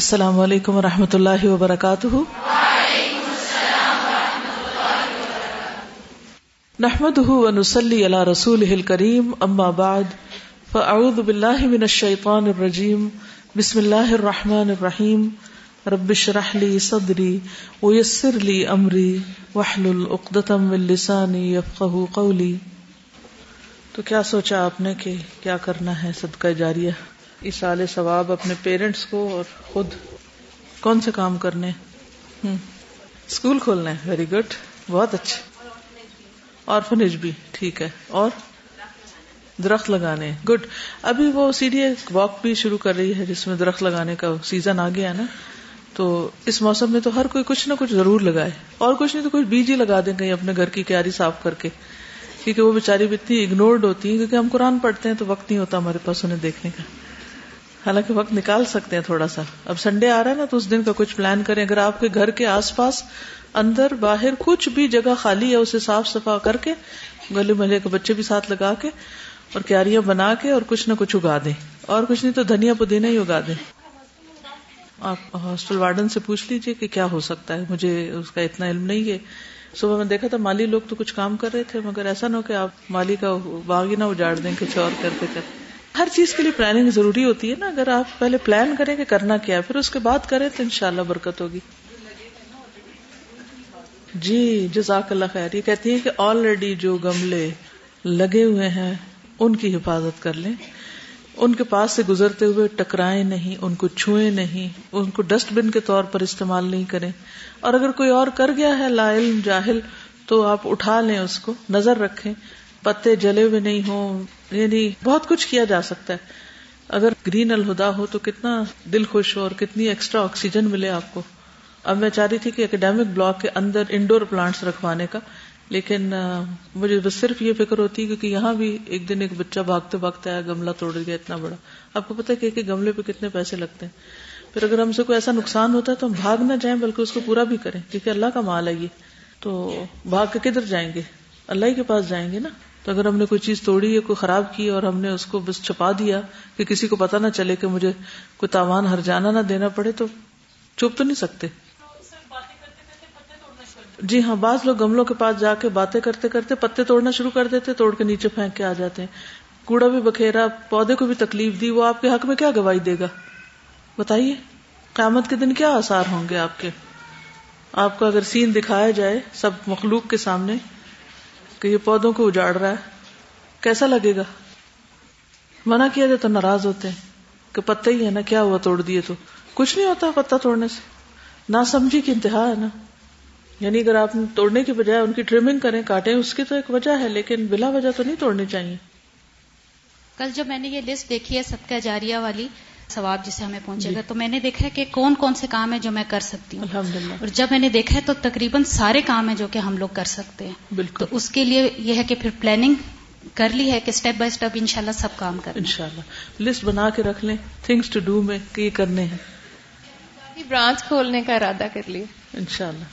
السلام علیکم و رحمۃ اللہ وبرکاتہ۔ نحمد ونسلی علی رسول کریم اما بعد، فاعوذ باللہ من الشیطان الرجیم، بسم اللہ الرحمن الرحیم۔ رب اشرح لی صدری ویسر لی امری، واحلل عقدۃ من لسانی یفقهوا قولی۔ تو کیا سوچا آپ نے کہ کیا کرنا ہے صدقہ جاریہ؟ سال ثواب اپنے پیرنٹس کو اور خود کون سے کام کرنے اسکول کھولنا ہے ویری گڈ بہت اچھے۔ اور بھی، ٹھیک ہے۔ اور درخت لگانے گڈ ابھی وہ سیڑھی واک بھی شروع کر رہی ہے، جس میں درخت لگانے کا سیزن آ گیا نا۔ تو اس موسم میں تو ہر کوئی کچھ نہ کچھ ضرور لگائے۔ اور کچھ نہیں تو کچھ بیج ہی لگا دیں کہیں اپنے گھر کی کیاری صاف کر کے۔ کیونکہ وہ بےچاری بھی اتنی اگنورڈ ہوتی ہیں، کیونکہ ہم قرآن پڑھتے ہیں تو وقت نہیں ہوتا ہمارے پاس انہیں دیکھنے کا۔ حالانکہ وقت نکال سکتے ہیں تھوڑا سا۔ اب سنڈے آ رہا ہے نا تو اس دن کا کچھ پلان کریں۔ اگر آپ کے گھر کے آس پاس اندر باہر کچھ بھی جگہ خالی ہے، اسے صاف صفا کر کے، گلے محلے کے بچے بھی ساتھ لگا کے اور کیاریاں بنا کے اور کچھ نہ کچھ اگا دیں۔ اور کچھ نہیں تو دھنیا پودینا ہی اگا دیں۔ آپ ہاسٹل وارڈن سے پوچھ لیجیے کہ کیا ہو سکتا ہے۔ مجھے اس کا اتنا علم نہیں ہے۔ صبح میں دیکھا تھا مالی لوگ تو کچھ کام کر رہے تھے، مگر ایسا نہ ہو کہ آپ مالی کا باغ ہی نہ اجاڑ دیں کچھ اور کرتے کرتے ہر چیز کے لیے پلاننگ ضروری ہوتی ہے نا۔ اگر آپ پہلے پلان کریں کہ کرنا کیا ہے، پھر اس کے بعد کریں تو انشاءاللہ برکت ہوگی۔ جی جزاک اللہ خیر۔ یہ کہتی ہے کہ آلریڈی جو گملے لگے ہوئے ہیں، ان کی حفاظت کر لیں۔ ان کے پاس سے گزرتے ہوئے ٹکرائیں نہیں، ان کو چھوئے نہیں، ان کو ڈسٹ بن کے طور پر استعمال نہیں کریں۔ اور اگر کوئی اور کر گیا ہے، لا علم جاہل، تو آپ اٹھا لیں اس کو، نظر رکھیں۔ پتے جلے ہوئے نہیں ہوں یعنی بہت کچھ کیا جا سکتا ہے۔ اگر گرین الہدا ہو تو کتنا دل خوش ہو اور کتنی ایکسٹرا آکسیجن ملے آپ کو۔ اب میں چاہ رہی تھی کہ اکیڈیمک بلاک کے اندر انڈور پلانٹس رکھوانے کا، لیکن مجھے بس صرف یہ فکر ہوتی ہے کیونکہ یہاں بھی ایک دن ایک بچہ بھاگتے بھاگتے آیا، گملہ توڑ گیا، اتنا بڑا۔ آپ کو پتا کہ گملے پہ کتنے پیسے لگتے ہیں۔ پھر اگر ہم سے کوئی ایسا نقصان ہوتا ہے تو ہم بھاگ نہ جائیں، بلکہ اس کو پورا بھی کریں، کیونکہ اللہ کا مال ہے یہ۔ تو بھاگ کے کدھر جائیں گے؟ اللہ ہی کے پاس جائیں گے نا؟ تو اگر ہم نے کوئی چیز توڑی یا کوئی خراب کی اور ہم نے اس کو بس چھپا دیا کہ کسی کو پتا نہ چلے کہ مجھے کوئی تاوان ہر جانا نہ دینا پڑے تو چپ تو نہیں سکتے۔ جی ہاں بعض لوگ گملوں کے پاس جا کے باتیں کرتے کرتے پتے توڑنا شروع کر دیتے، توڑ کے نیچے پھینک کے آ جاتے۔ ہیں کوڑا بھی بکھیرا، پودے کو بھی تکلیف دی، وہ آپ کے حق میں کیا گواہی دے گا؟ بتائیے، قیامت کے دن کیا آسار ہوں گے آپ کے؟ آپ کو اگر سین دکھایا جائے سب مخلوق کے سامنے کہ یہ پودوں کو اجاڑ رہا ہے۔ کیسا لگے گا؟ منع کیا جائے تو ناراض ہوتے ہیں کہ پتے ہی ہے نا، کیا ہوا توڑ دیے تو؟ کچھ نہیں ہوتا پتا توڑنے سے۔ نہ سمجھی کی انتہا ہے نا۔ یعنی اگر آپ توڑنے کی بجائے ان کی ٹریمنگ کریں، کاٹیں، اس کی تو ایک وجہ ہے، لیکن بلا وجہ تو نہیں توڑنی چاہیے۔ کل جو میں نے یہ لسٹ دیکھی ہے سب کا جاریہ والی ثواب جسے ہمیں پہنچے گا۔ جی۔ تو میں نے دیکھا ہے کہ کون کون سے کام ہے جو میں کر سکتی ہوں۔ الحمد اور جب میں نے دیکھا ہے تو تقریباً سارے کام ہیں جو کہ ہم لوگ کر سکتے ہیں۔ بالکل۔ تو اس کے لیے یہ ہے کہ پھر پلاننگ کر لی ہے کہ اسٹیپ بائی اسٹیپ ان شاء اللہ سب کام کر ان شاء اللہ لسٹ بنا کے رکھ لیں۔ تھنگس ٹو ڈو میں کہ یہ کرنے ہیں۔ برانچ کھولنے کا ارادہ کر لی۔ ان شاء اللہ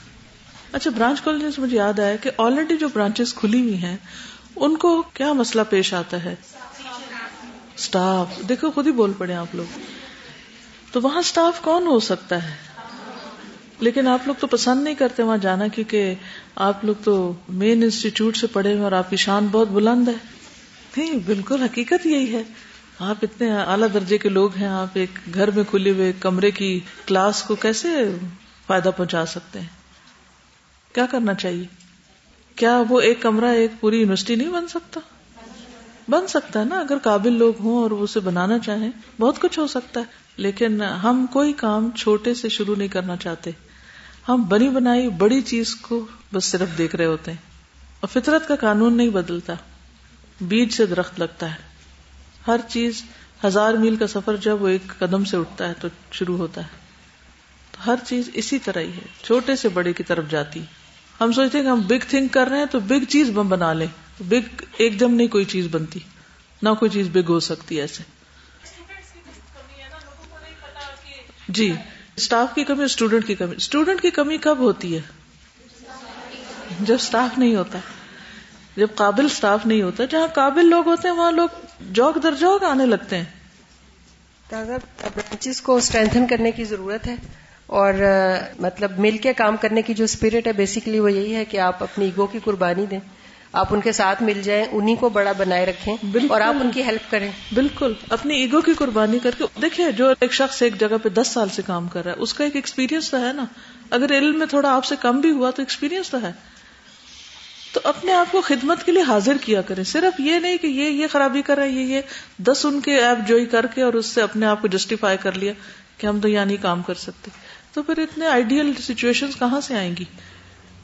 اچھا برانچ کھولنے سے مجھے یاد آیا کہ آلریڈی جو برانچز کھلی ہوئی ہیں ان کو کیا مسئلہ پیش آتا ہے؟ اسٹاف دیکھو، خود ہی بول پڑے آپ لوگ۔ تو وہاں اسٹاف کون ہو سکتا ہے؟ لیکن آپ لوگ تو پسند نہیں کرتے وہاں جانا، کیونکہ آپ لوگ تو مین انسٹیٹیوٹ سے پڑھے ہوئے اور آپ کی شان بہت بلند ہے۔ نہیں، بالکل حقیقت یہی ہے۔ آپ اتنے اعلیٰ درجے کے لوگ ہیں، آپ ایک گھر میں کھلے ہوئے کمرے کی کلاس کو کیسے فائدہ پہنچا سکتے ہیں؟ کیا کرنا چاہیے؟ کیا وہ ایک کمرہ ایک پوری یونیورسٹی نہیں بن سکتا؟ بن سکتا ہے نا، اگر قابل لوگ ہوں اور اسے بنانا چاہیں، بہت کچھ ہو سکتا ہے۔ لیکن ہم کوئی کام چھوٹے سے شروع نہیں کرنا چاہتے۔ ہم بنی بنائی بڑی چیز کو بس صرف دیکھ رہے ہوتے ہیں۔ اور فطرت کا قانون نہیں بدلتا۔ بیج سے درخت لگتا ہے۔ ہر چیز، ہزار میل کا سفر جب وہ ایک قدم سے اٹھتا ہے تو شروع ہوتا ہے۔ تو ہر چیز اسی طرح ہی ہے۔ چھوٹے سے بڑے کی طرف جاتی۔ ہم سوچتے ہیں کہ ہم بگ تھنک کر رہے ہیں تو بگ چیز بنا لیں۔ بگ، ایک دم نہیں کوئی چیز بنتی، نہ کوئی چیز بگ ہو سکتی ایسے۔ جی اسٹاف کی کمی اسٹوڈنٹ کی کمی۔ اسٹوڈنٹ کی کمی کب ہوتی ہے؟ جب اسٹاف نہیں ہوتا۔ جب قابل اسٹاف نہیں ہوتا، جہاں قابل لوگ ہوتے ہیں، وہاں لوگ جوک در جوک آنے لگتے ہیں۔ برانچز کو اسٹرینتھن کرنے کی ضرورت ہے، اور مطلب مل کے کام کرنے کی جو اسپرٹ ہے بیسیکلی وہ یہی ہے کہ آپ اپنی ایگو کی قربانی دیں۔ آپ ان کے ساتھ مل جائیں انہیں کو بڑا بنائے رکھیں اور آپ ان کی ہیلپ کریں۔ بالکل۔ اپنی ایگو کی قربانی کر کے دیکھیں جو ایک شخص ایک جگہ پہ دس سال سے کام کر رہا ہے اس کا ایک ایکسپیرینس تو ہے نا۔ اگر علم میں تھوڑا آپ سے کم بھی ہوا تو ایکسپیرینس تو ہے۔ تو اپنے آپ کو خدمت کے لیے حاضر کیا کریں۔ صرف یہ نہیں کہ یہ یہ خرابی کر رہے یہ یہ دس ان کے ایپ جوئی کر کے اور اس سے اپنے آپ کو جسٹیفائی کر لیا کہ ہم تو یہاں نہیں کام کر سکتے۔ تو پھر اتنے آئیڈیل سچویشن کہاں سے آئیں گی؟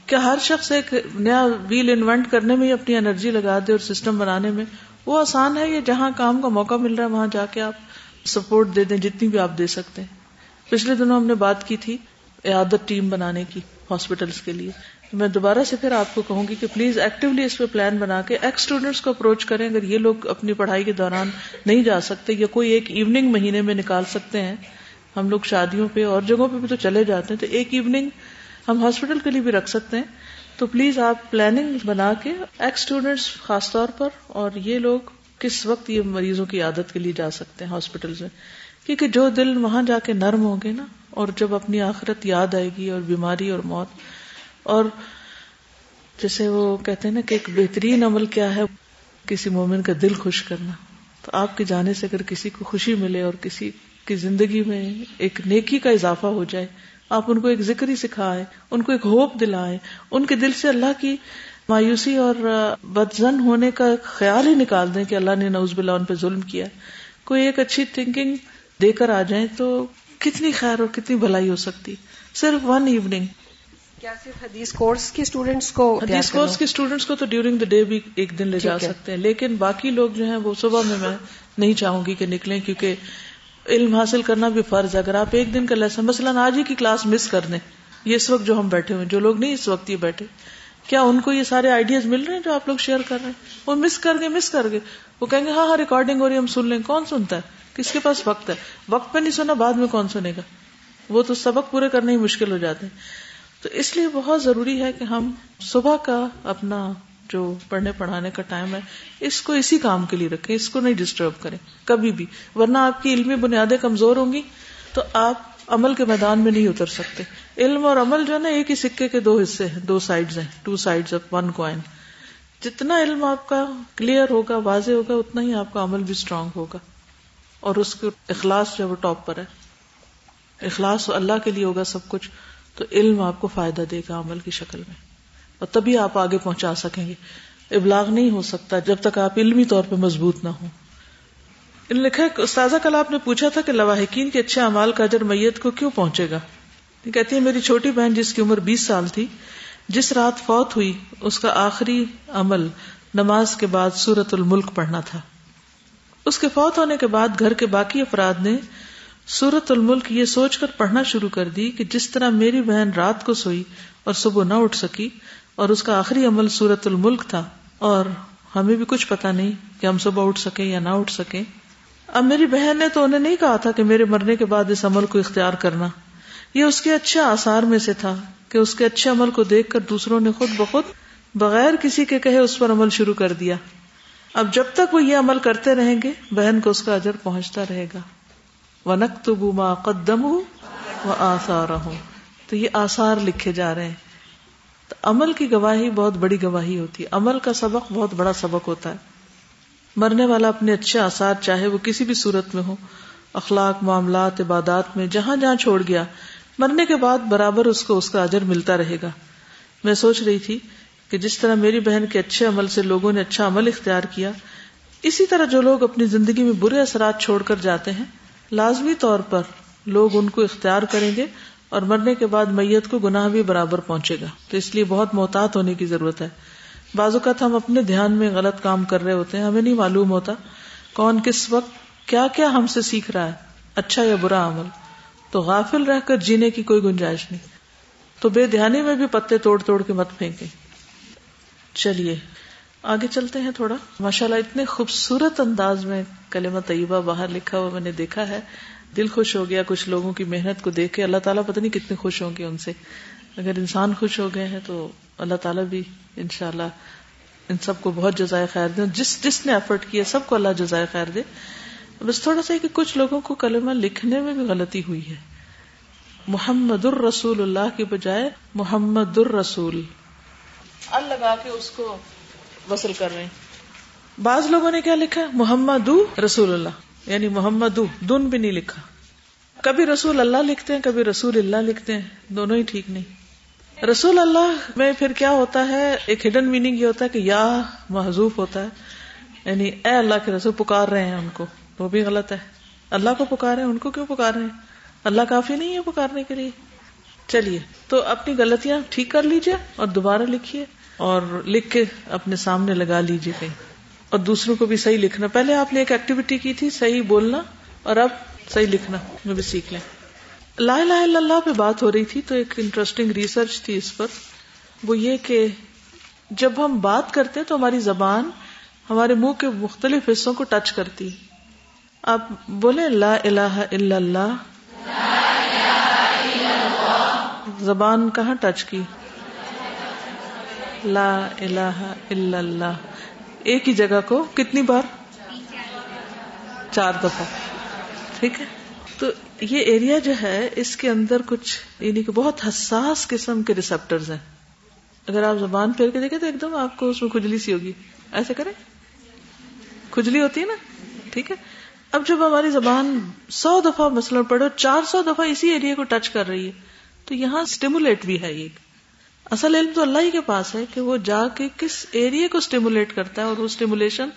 کیا ہر شخص ایک نیا ویل انوینٹ کرنے میں ہی اپنی انرجی لگا دے اور سسٹم بنانے میں، وہ آسان ہے یا جہاں کام کا موقع مل رہا ہے، وہاں جا کے آپ سپورٹ دے دیں، جتنی بھی آپ دے سکتے ہیں۔ پچھلے دنوں ہم نے بات کی تھی عیادت ٹیم بنانے کی ہاسپٹلس کے لیے۔ میں دوبارہ سے پھر آپ کو کہوں گی کہ پلیز ایکٹیولی اس پہ پلان بنا کے ایکس اسٹوڈینٹس کو اپروچ کریں۔ اگر یہ لوگ اپنی پڑھائی کے دوران نہیں جا سکتے یا کوئی ایک ایوننگ مہینے میں نکال سکتے ہیں، ہم لوگ شادیوں پہ اور جگہوں پہ بھی تو چلے جاتے ہیں، تو ایک ایوننگ ہم ہاسپٹل کے لیے بھی رکھ سکتے ہیں۔ تو پلیز آپ پلاننگ بنا کے ایکس اسٹوڈینٹس خاص طور پر اور یہ لوگ کس وقت یہ مریضوں کی عادت کے لیے جا سکتے ہیں ہاسپٹل میں۔ کیونکہ جو دل وہاں جا کے نرم ہوں گے نا اور جب اپنی آخرت یاد آئے گی اور بیماری اور موت۔ اور جیسے وہ کہتے ہیں نا کہ ایک بہترین عمل کیا ہے کسی مومن کا دل خوش کرنا۔ تو آپ کے جانے سے اگر کسی کو خوشی ملے اور کسی کی زندگی میں ایک نیکی کا اضافہ ہو جائے آپ ان کو ایک ذکر ہی سکھائے ان کو ایک ہوپ دلائے ان کے دل سے اللہ کی مایوسی اور بدزن ہونے کا خیال ہی نکال دیں کہ اللہ نے نوز بلا ان پہ ظلم کیا۔ کوئی ایک اچھی تھنکنگ دے کر آ جائیں تو کتنی خیر اور کتنی بھلائی ہو سکتی۔ صرف ون ایوننگ کیا صرف حدیث کورس کے اسٹوڈینٹس کو حدیث کورس کے اسٹوڈینٹس کو تو ڈیورنگ دا ڈے بھی ایک دن لے جا سکتے ہیں لیکن باقی لوگ جو ہیں وہ صبح میں میں نہیں چاہوں گی کہ نکلیں کیونکہ علم حاصل کرنا بھی فرض ہے۔ اگر آپ ایک دن کا لیسن مثلاً آج ہی کی کلاس مس کر دیں، یہ اس وقت جو ہم بیٹھے ہوئے جو لوگ نہیں اس وقت یہ بیٹھے، کیا ان کو یہ سارے آئیڈیاز مل رہے ہیں جو آپ لوگ شیئر کر رہے ہیں؟ وہ مس کر گئے مس کر گئے۔ وہ کہیں گے ہاں ہاں ریکارڈنگ ہو رہی ہم سن لیں۔ کون سنتا ہے؟ کس کے پاس وقت ہے؟ وقت پہ نہیں سنا، بعد میں کون سنے گا؟ وہ تو سبق پورے کرنے ہی مشکل ہو جاتے ہیں۔ تو اس لیے بہت ضروری ہے کہ ہم صبح کا اپنا جو پڑھنے پڑھانے کا ٹائم ہے، اس کو اسی کام کے لیے رکھیں، اس کو نہیں ڈسٹرب کریں، کبھی بھی، ورنہ آپ کی علمی بنیادیں کمزور ہوں گی تو آپ عمل کے میدان میں نہیں اتر سکتے۔ علم اور عمل جو ہے نا، ایک ہی سکے کے دو حصے ہیں، دو سائڈز ہیں two sides of one coin جتنا علم آپ کا کلیئر ہوگا، واضح ہوگا، اتنا ہی آپ کا عمل بھی اسٹرانگ ہوگا۔ اور اس کے اخلاص جو ہے وہ ٹاپ پر ہے۔ اخلاص اللہ کے لیے ہوگا سب کچھ، تو علم آپ کو فائدہ دے گا عمل کی شکل میں۔ اور تبھی آپ آگے پہنچا سکیں گے۔ ابلاغ نہیں ہو سکتا جب تک آپ علمی طور پہ مضبوط نہ ہوں۔ لکھا استاذہ کل آپ نے پوچھا تھا کہ لواحقین کے اچھے امال کا اجر میت کو کیوں پہنچے گا؟ کہتی ہے، میری چھوٹی بہن جس کی عمر بیس سال تھی، جس رات فوت ہوئی، اس کا آخری عمل نماز کے بعد سورت الملک پڑھنا تھا۔ اس کے فوت ہونے کے بعد گھر کے باقی افراد نے سورت الملک یہ سوچ کر پڑھنا شروع کر دی کہ جس طرح میری بہن رات کو سوئی اور صبح نہ اٹھ سکی اور اس کا آخری عمل سورت الملک تھا اور ہمیں بھی کچھ پتا نہیں کہ ہم صبح اٹھ سکیں یا نہ اٹھ سکیں۔ اب میری بہن نے تو انہیں نہیں کہا تھا کہ میرے مرنے کے بعد اس عمل کو اختیار کرنا۔ یہ اس کے اچھے آسار میں سے تھا کہ اس کے اچھے عمل کو دیکھ کر دوسروں نے خود بخود بغیر کسی کے کہے اس پر عمل شروع کر دیا۔ اب جب تک وہ یہ عمل کرتے رہیں گے، بہن کو اس کا اجر پہنچتا رہے گا۔ وہ نقت ما قدم و آسار ہوں تو یہ آسار لکھے جا رہے ہیں۔ تو عمل کی گواہی بہت بڑی گواہی ہوتی ہے۔ عمل کا سبق بہت بڑا سبق ہوتا ہے۔ مرنے والا اپنے اچھے آسار چاہے وہ کسی بھی صورت میں ہو، اخلاق، معاملات، عبادات میں، جہاں جہاں چھوڑ گیا، مرنے کے بعد برابر اس کو اس کا اجر ملتا رہے گا۔ میں سوچ رہی تھی کہ جس طرح میری بہن کے اچھے عمل سے لوگوں نے اچھا عمل اختیار کیا، اسی طرح جو لوگ اپنی زندگی میں برے اثرات چھوڑ کر جاتے ہیں، لازمی طور پر لوگ ان کو اختیار کریں گے اور مرنے کے بعد میت کو گناہ بھی برابر پہنچے گا۔ تو اس لیے بہت محتاط ہونے کی ضرورت ہے۔ بعض اوقات ہم اپنے دھیان میں غلط کام کر رہے ہوتے ہیں، ہمیں نہیں معلوم ہوتا کون کس وقت کیا کیا ہم سے سیکھ رہا ہے اچھا یا برا عمل۔ تو غافل رہ کر جینے کی کوئی گنجائش نہیں۔ تو بے دھیانی میں بھی پتے توڑ توڑ کے مت پھینکے چلیے، آگے چلتے ہیں تھوڑا۔ ماشاء اللہ اتنے خوبصورت انداز میں کلمہ طیبہ باہر لکھا ہوا میں نے دیکھا ہے۔ دل خوش ہو گیا کچھ لوگوں کی محنت کو دیکھ کے اللہ تعالیٰ پتہ نہیں کتنے خوش ہوں گے ان سے۔ اگر انسان خوش ہو گئے ہیں تو اللہ تعالیٰ بھی ان شاء اللہ ان سب کو بہت جزائے خیر دے۔ جس جس نے ایفرٹ کیا سب کو اللہ جزائے خیر دے۔ بس تھوڑا سا کہ کچھ لوگوں کو کلمہ لکھنے میں بھی غلطی ہوئی ہے۔ محمد الرسول اللہ کے بجائے محمد الرسول ال لگا کے اس کو وصل کر رہے ہیں۔ بعض لوگوں نے کیا لکھا؟ محمد رسول اللہ یعنی محمد دن بھی نہیں لکھا۔ کبھی رسول اللہ لکھتے ہیں، کبھی رسول اللہ لکھتے ہیں، دونوں ہی ٹھیک نہیں۔ رسول اللہ میں پھر کیا ہوتا ہے، ایک ہڈن میننگ یہ ہوتا ہے کہ یا محضوف ہوتا ہے۔ یعنی اے اللہ کے رسول پکار رہے ہیں ان کو، وہ بھی غلط ہے۔ اللہ کو پکار رہے ہیں، ان کو کیوں پکار رہے ہیں؟ اللہ کافی نہیں ہے پکارنے کے لیے۔ چلیے، تو اپنی غلطیاں ٹھیک کر لیجیے اور دوبارہ لکھیے اور لکھ کے اپنے سامنے لگا لیجیے کہیں۔ اور دوسروں کو بھی صحیح لکھنا۔ پہلے آپ نے ایک ایکٹیویٹی کی تھی، صحیح بولنا اور اب صحیح لکھنا۔ میں بھی سیکھ لیں۔ لا الہ الا اللہ پہ بات ہو رہی تھی تو ایک انٹرسٹنگ ریسرچ تھی اس پر۔ وہ یہ کہ جب ہم بات کرتے تو ہماری زبان ہمارے منہ کے مختلف حصوں کو ٹچ کرتی۔ آپ بولے لا الہ الا اللہ۔ زبان کہاں ٹچ کی؟ لا الہ الا اللہ۔ ایک ہی جگہ کو کتنی بار؟ چار دفعہ۔ ٹھیک ہے؟ تو یہ ایریا جو ہے، اس کے اندر کچھ یعنی کہ بہت حساس قسم کے ریسپٹرز ہیں۔ اگر آپ زبان پھیر کے دیکھیں تو ایک دم آپ کو اس میں کھجلی سی ہوگی۔ ایسے کریں۔ کھجلی ہوتی ہے نا؟ ٹھیک ہے؟ اب جب ہماری زبان سو دفعہ مثلاً پڑھو، چار سو دفعہ اسی ایریا کو ٹچ کر رہی ہے۔ تو یہاں اسٹیمولیٹ بھی ہے یہ اصل علم تو اللہ ہی کے پاس ہے کہ وہ جا کے کس ایریا کو اسٹیمولیٹ کرتا ہے اور وہ اسٹیمولیشن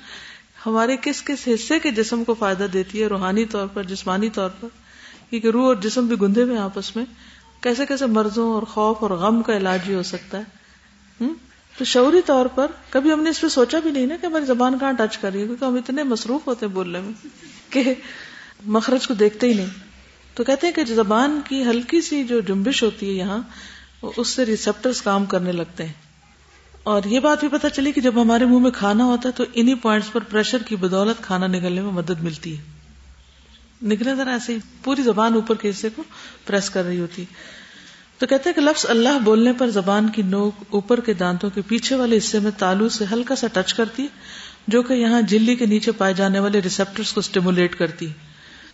ہمارے کس کس حصے کے جسم کو فائدہ دیتی ہے، روحانی طور پر، جسمانی طور پر؟ کیونکہ روح اور جسم بھی گندے ہوئے آپس میں۔ کیسے کیسے مرضوں اور خوف اور غم کا علاج بھی ہو سکتا ہے؟ تو شعوری طور پر کبھی ہم نے اس پہ سوچا بھی نہیں نا کہ ہماری زبان کہاں ٹچ کر رہی ہے، کیونکہ ہم اتنے مصروف ہوتے ہیں بولنے میں کہ مخرج کو دیکھتے ہی نہیں۔ تو کہتے ہیں کہ زبان کی ہلکی سی جو جنبش ہوتی ہے یہاں اس سے ریسپٹرز کام کرنے لگتے ہیں۔ اور یہ بات بھی پتا چلی کہ جب ہمارے منہ میں کھانا ہوتا ہے تو انہی پوائنٹس پر پریشر کی بدولت کھانا نکلنے میں مدد ملتی ہے۔ نکلے ذرا ایسے ہی، پوری زبان اوپر کے حصے کو پریس کر رہی ہوتی۔ تو کہتے ہیں کہ لفظ اللہ بولنے پر زبان کی نوک اوپر کے دانتوں کے پیچھے والے حصے میں تالو سے ہلکا سا ٹچ کرتی جو کہ یہاں جلی کے نیچے پائے جانے والے ریسپٹرز کو اسٹیمولیٹ کرتی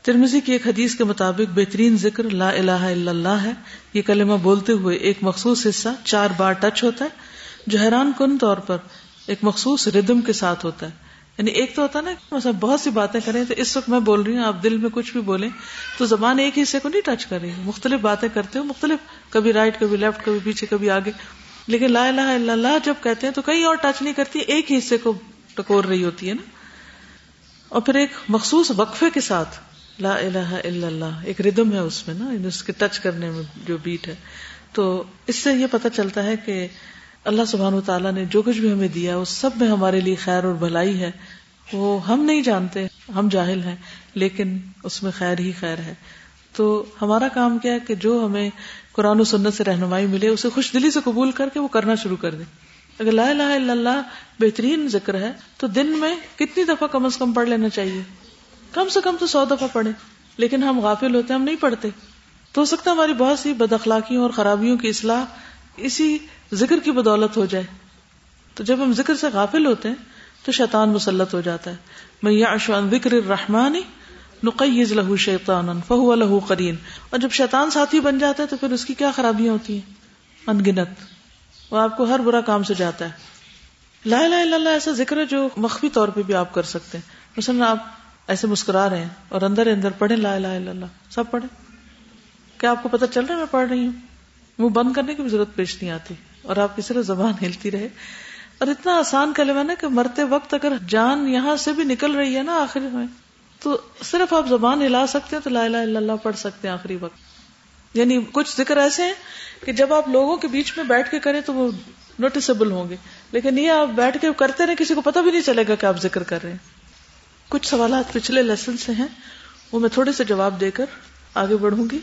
ترمزی کی ایک حدیث کے مطابق بہترین ذکر لا الہ الا اللہ ہے۔ یہ کلمہ بولتے ہوئے ایک مخصوص حصہ چار بار ٹچ ہوتا ہے۔ جو حیران کن طور پر ایک مخصوص ردم کے ساتھ ہوتا ہے۔ یعنی ایک تو ہوتا ہے نا بہت سی باتیں کریں تو اس وقت میں بول رہی ہوں، آپ دل میں کچھ بھی بولیں تو زبان ایک حصے کو نہیں ٹچ کر رہی۔ مختلف باتیں کرتے ہو، مختلف، کبھی رائٹ کبھی لیفٹ کبھی پیچھے، کبھی آگے۔ لیکن لا الہ الا اللہ جب کہتے ہیں تو کہیں اور ٹچ نہیں کرتی، ایک ہی حصے کو ٹکور رہی ہوتی ہے نا۔ اور پھر ایک مخصوص وقفے کے ساتھ لا الہ الا اللہ، ایک ردم ہے اس میں نا، اس کے ٹچ کرنے میں جو بیٹ ہے۔ تو اس سے یہ پتہ چلتا ہے کہ اللہ سبحان تعالیٰ نے جو کچھ بھی ہمیں دیا اس سب میں ہمارے لیے خیر اور بھلائی ہے۔ وہ ہم نہیں جانتے، ہم جاہل ہیں، لیکن اس میں خیر ہی خیر ہے۔ تو ہمارا کام کیا ہے کہ جو ہمیں قرآن و سنت سے رہنمائی ملے، اسے خوش دلی سے قبول کر کے وہ کرنا شروع کر دیں اگر لا الہ الا اللہ بہترین ذکر ہے، تو دن میں کتنی دفعہ کم از کم پڑھ لینا چاہیے۔ کم سے کم تو سو دفعہ پڑھے لیکن ہم غافل ہوتے ہیں، ہم نہیں پڑھتے۔ تو ہو سکتا ہے ہماری بہت سی بد اخلاقیوں اور خرابیوں کی اصلاح اسی ذکر کی بدولت ہو جائے۔ تو جب ہم ذکر سے غافل ہوتے ہیں، تو شیطان مسلط ہو جاتا ہے۔ میں یاشوان ذکر رحمانی نقیز لہو شیطان فہو لہو قرین۔ اور جب شیطان ساتھی بن جاتا ہے، تو پھر اس کی کیا خرابیاں ہوتی ہیں؟ انگنت۔ وہ آپ کو ہر برا کام سے جاتا ہے۔ لا الہ الا اللہ، ایسا ذکر ہے جو مخفی طور پہ بھی آپ کر سکتے ہیں۔ مثلا آپ ایسے مسکرا رہے ہیں اور اندر اندر پڑھے لا الہ الا اللہ، سب پڑھے کیا آپ کو پتا چل رہا ہے میں پڑھ رہی ہوں؟ منہ بند کرنے کی بھی ضرورت پیش نہیں آتی اور آپ کی صرف زبان ہلتی رہے۔ اور اتنا آسان کلمہ نا کہ مرتے وقت اگر جان یہاں سے بھی نکل رہی ہے نا آخری میں، تو صرف آپ زبان ہلا سکتے ہیں تو لا الہ الا اللہ پڑھ سکتے ہیں آخری وقت۔ یعنی کچھ ذکر ایسے ہیں کہ جب آپ لوگوں کے بیچ میں بیٹھ کے کریں تو وہ نوٹسبل ہوں گے۔ لیکن یہ آپ بیٹھ کے کرتے رہے، کسی کو پتا بھی نہیں چلے گا کہ آپ ذکر کر رہے ہیں۔ کچھ سوالات پچھلے لیسن سے ہیں، وہ میں تھوڑے سے جواب دے کر آگے بڑھوں گی۔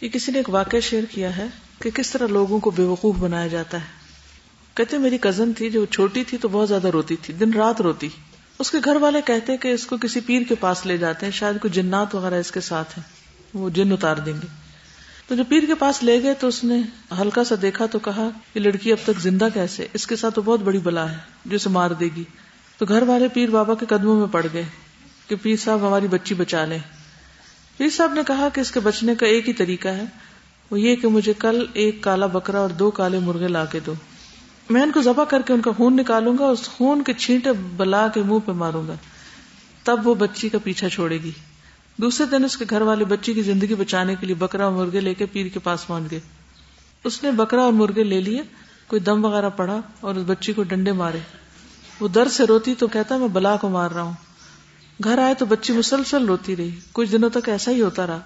یہ کسی نے ایک واقعہ شیئر کیا ہے کہ کس طرح لوگوں کو بے وقوف بنایا جاتا ہے۔ کہتے میری کزن تھی جو چھوٹی تھی تو بہت زیادہ روتی تھی، دن رات روتی۔ اس کے گھر والے کہتے کہ اس کو کسی پیر کے پاس لے جاتے ہیں، شاید کوئی جنات وغیرہ اس کے ساتھ ہیں، وہ جن اتار دیں گے۔ تو جو پیر کے پاس لے گئے تو اس نے ہلکا سا دیکھا تو کہا، یہ لڑکی اب تک زندہ کیسے اس کے ساتھ تو بہت بڑی بلا ہے جو اسے مار دے گی۔ تو گھر والے پیر بابا کے قدموں میں پڑ گئے کہ پیر صاحب ہماری بچی بچا لیں۔ پیر صاحب نے کہا کہ اس کے بچنے کا ایک ہی طریقہ ہے۔ وہ یہ کہ مجھے کل ایک کالا بکرا اور دو کالے مرغے لا کے دو۔ میں ان کو ذبح کر کے ان کا خون نکالوں گا اس خون کے چھینٹے بلا کے منہ پہ ماروں گا۔ تب وہ بچی کا پیچھا چھوڑے گی۔ دوسرے دن اس کے گھر والے بچی کی زندگی بچانے کے لیے بکرا اور مرغے لے کے پیر کے پاس پہنچ گئے۔ اس نے بکرا اور مرغے لے لیے، کوئی دم وغیرہ پڑا اور اس بچی کو ڈنڈے مارے۔ وہ در سے روتی تو کہتا میں بلا کو مار رہا ہوں۔ گھر آئے تو بچی مسلسل روتی رہی۔ کچھ دنوں تک ایسا ہی ہوتا رہا۔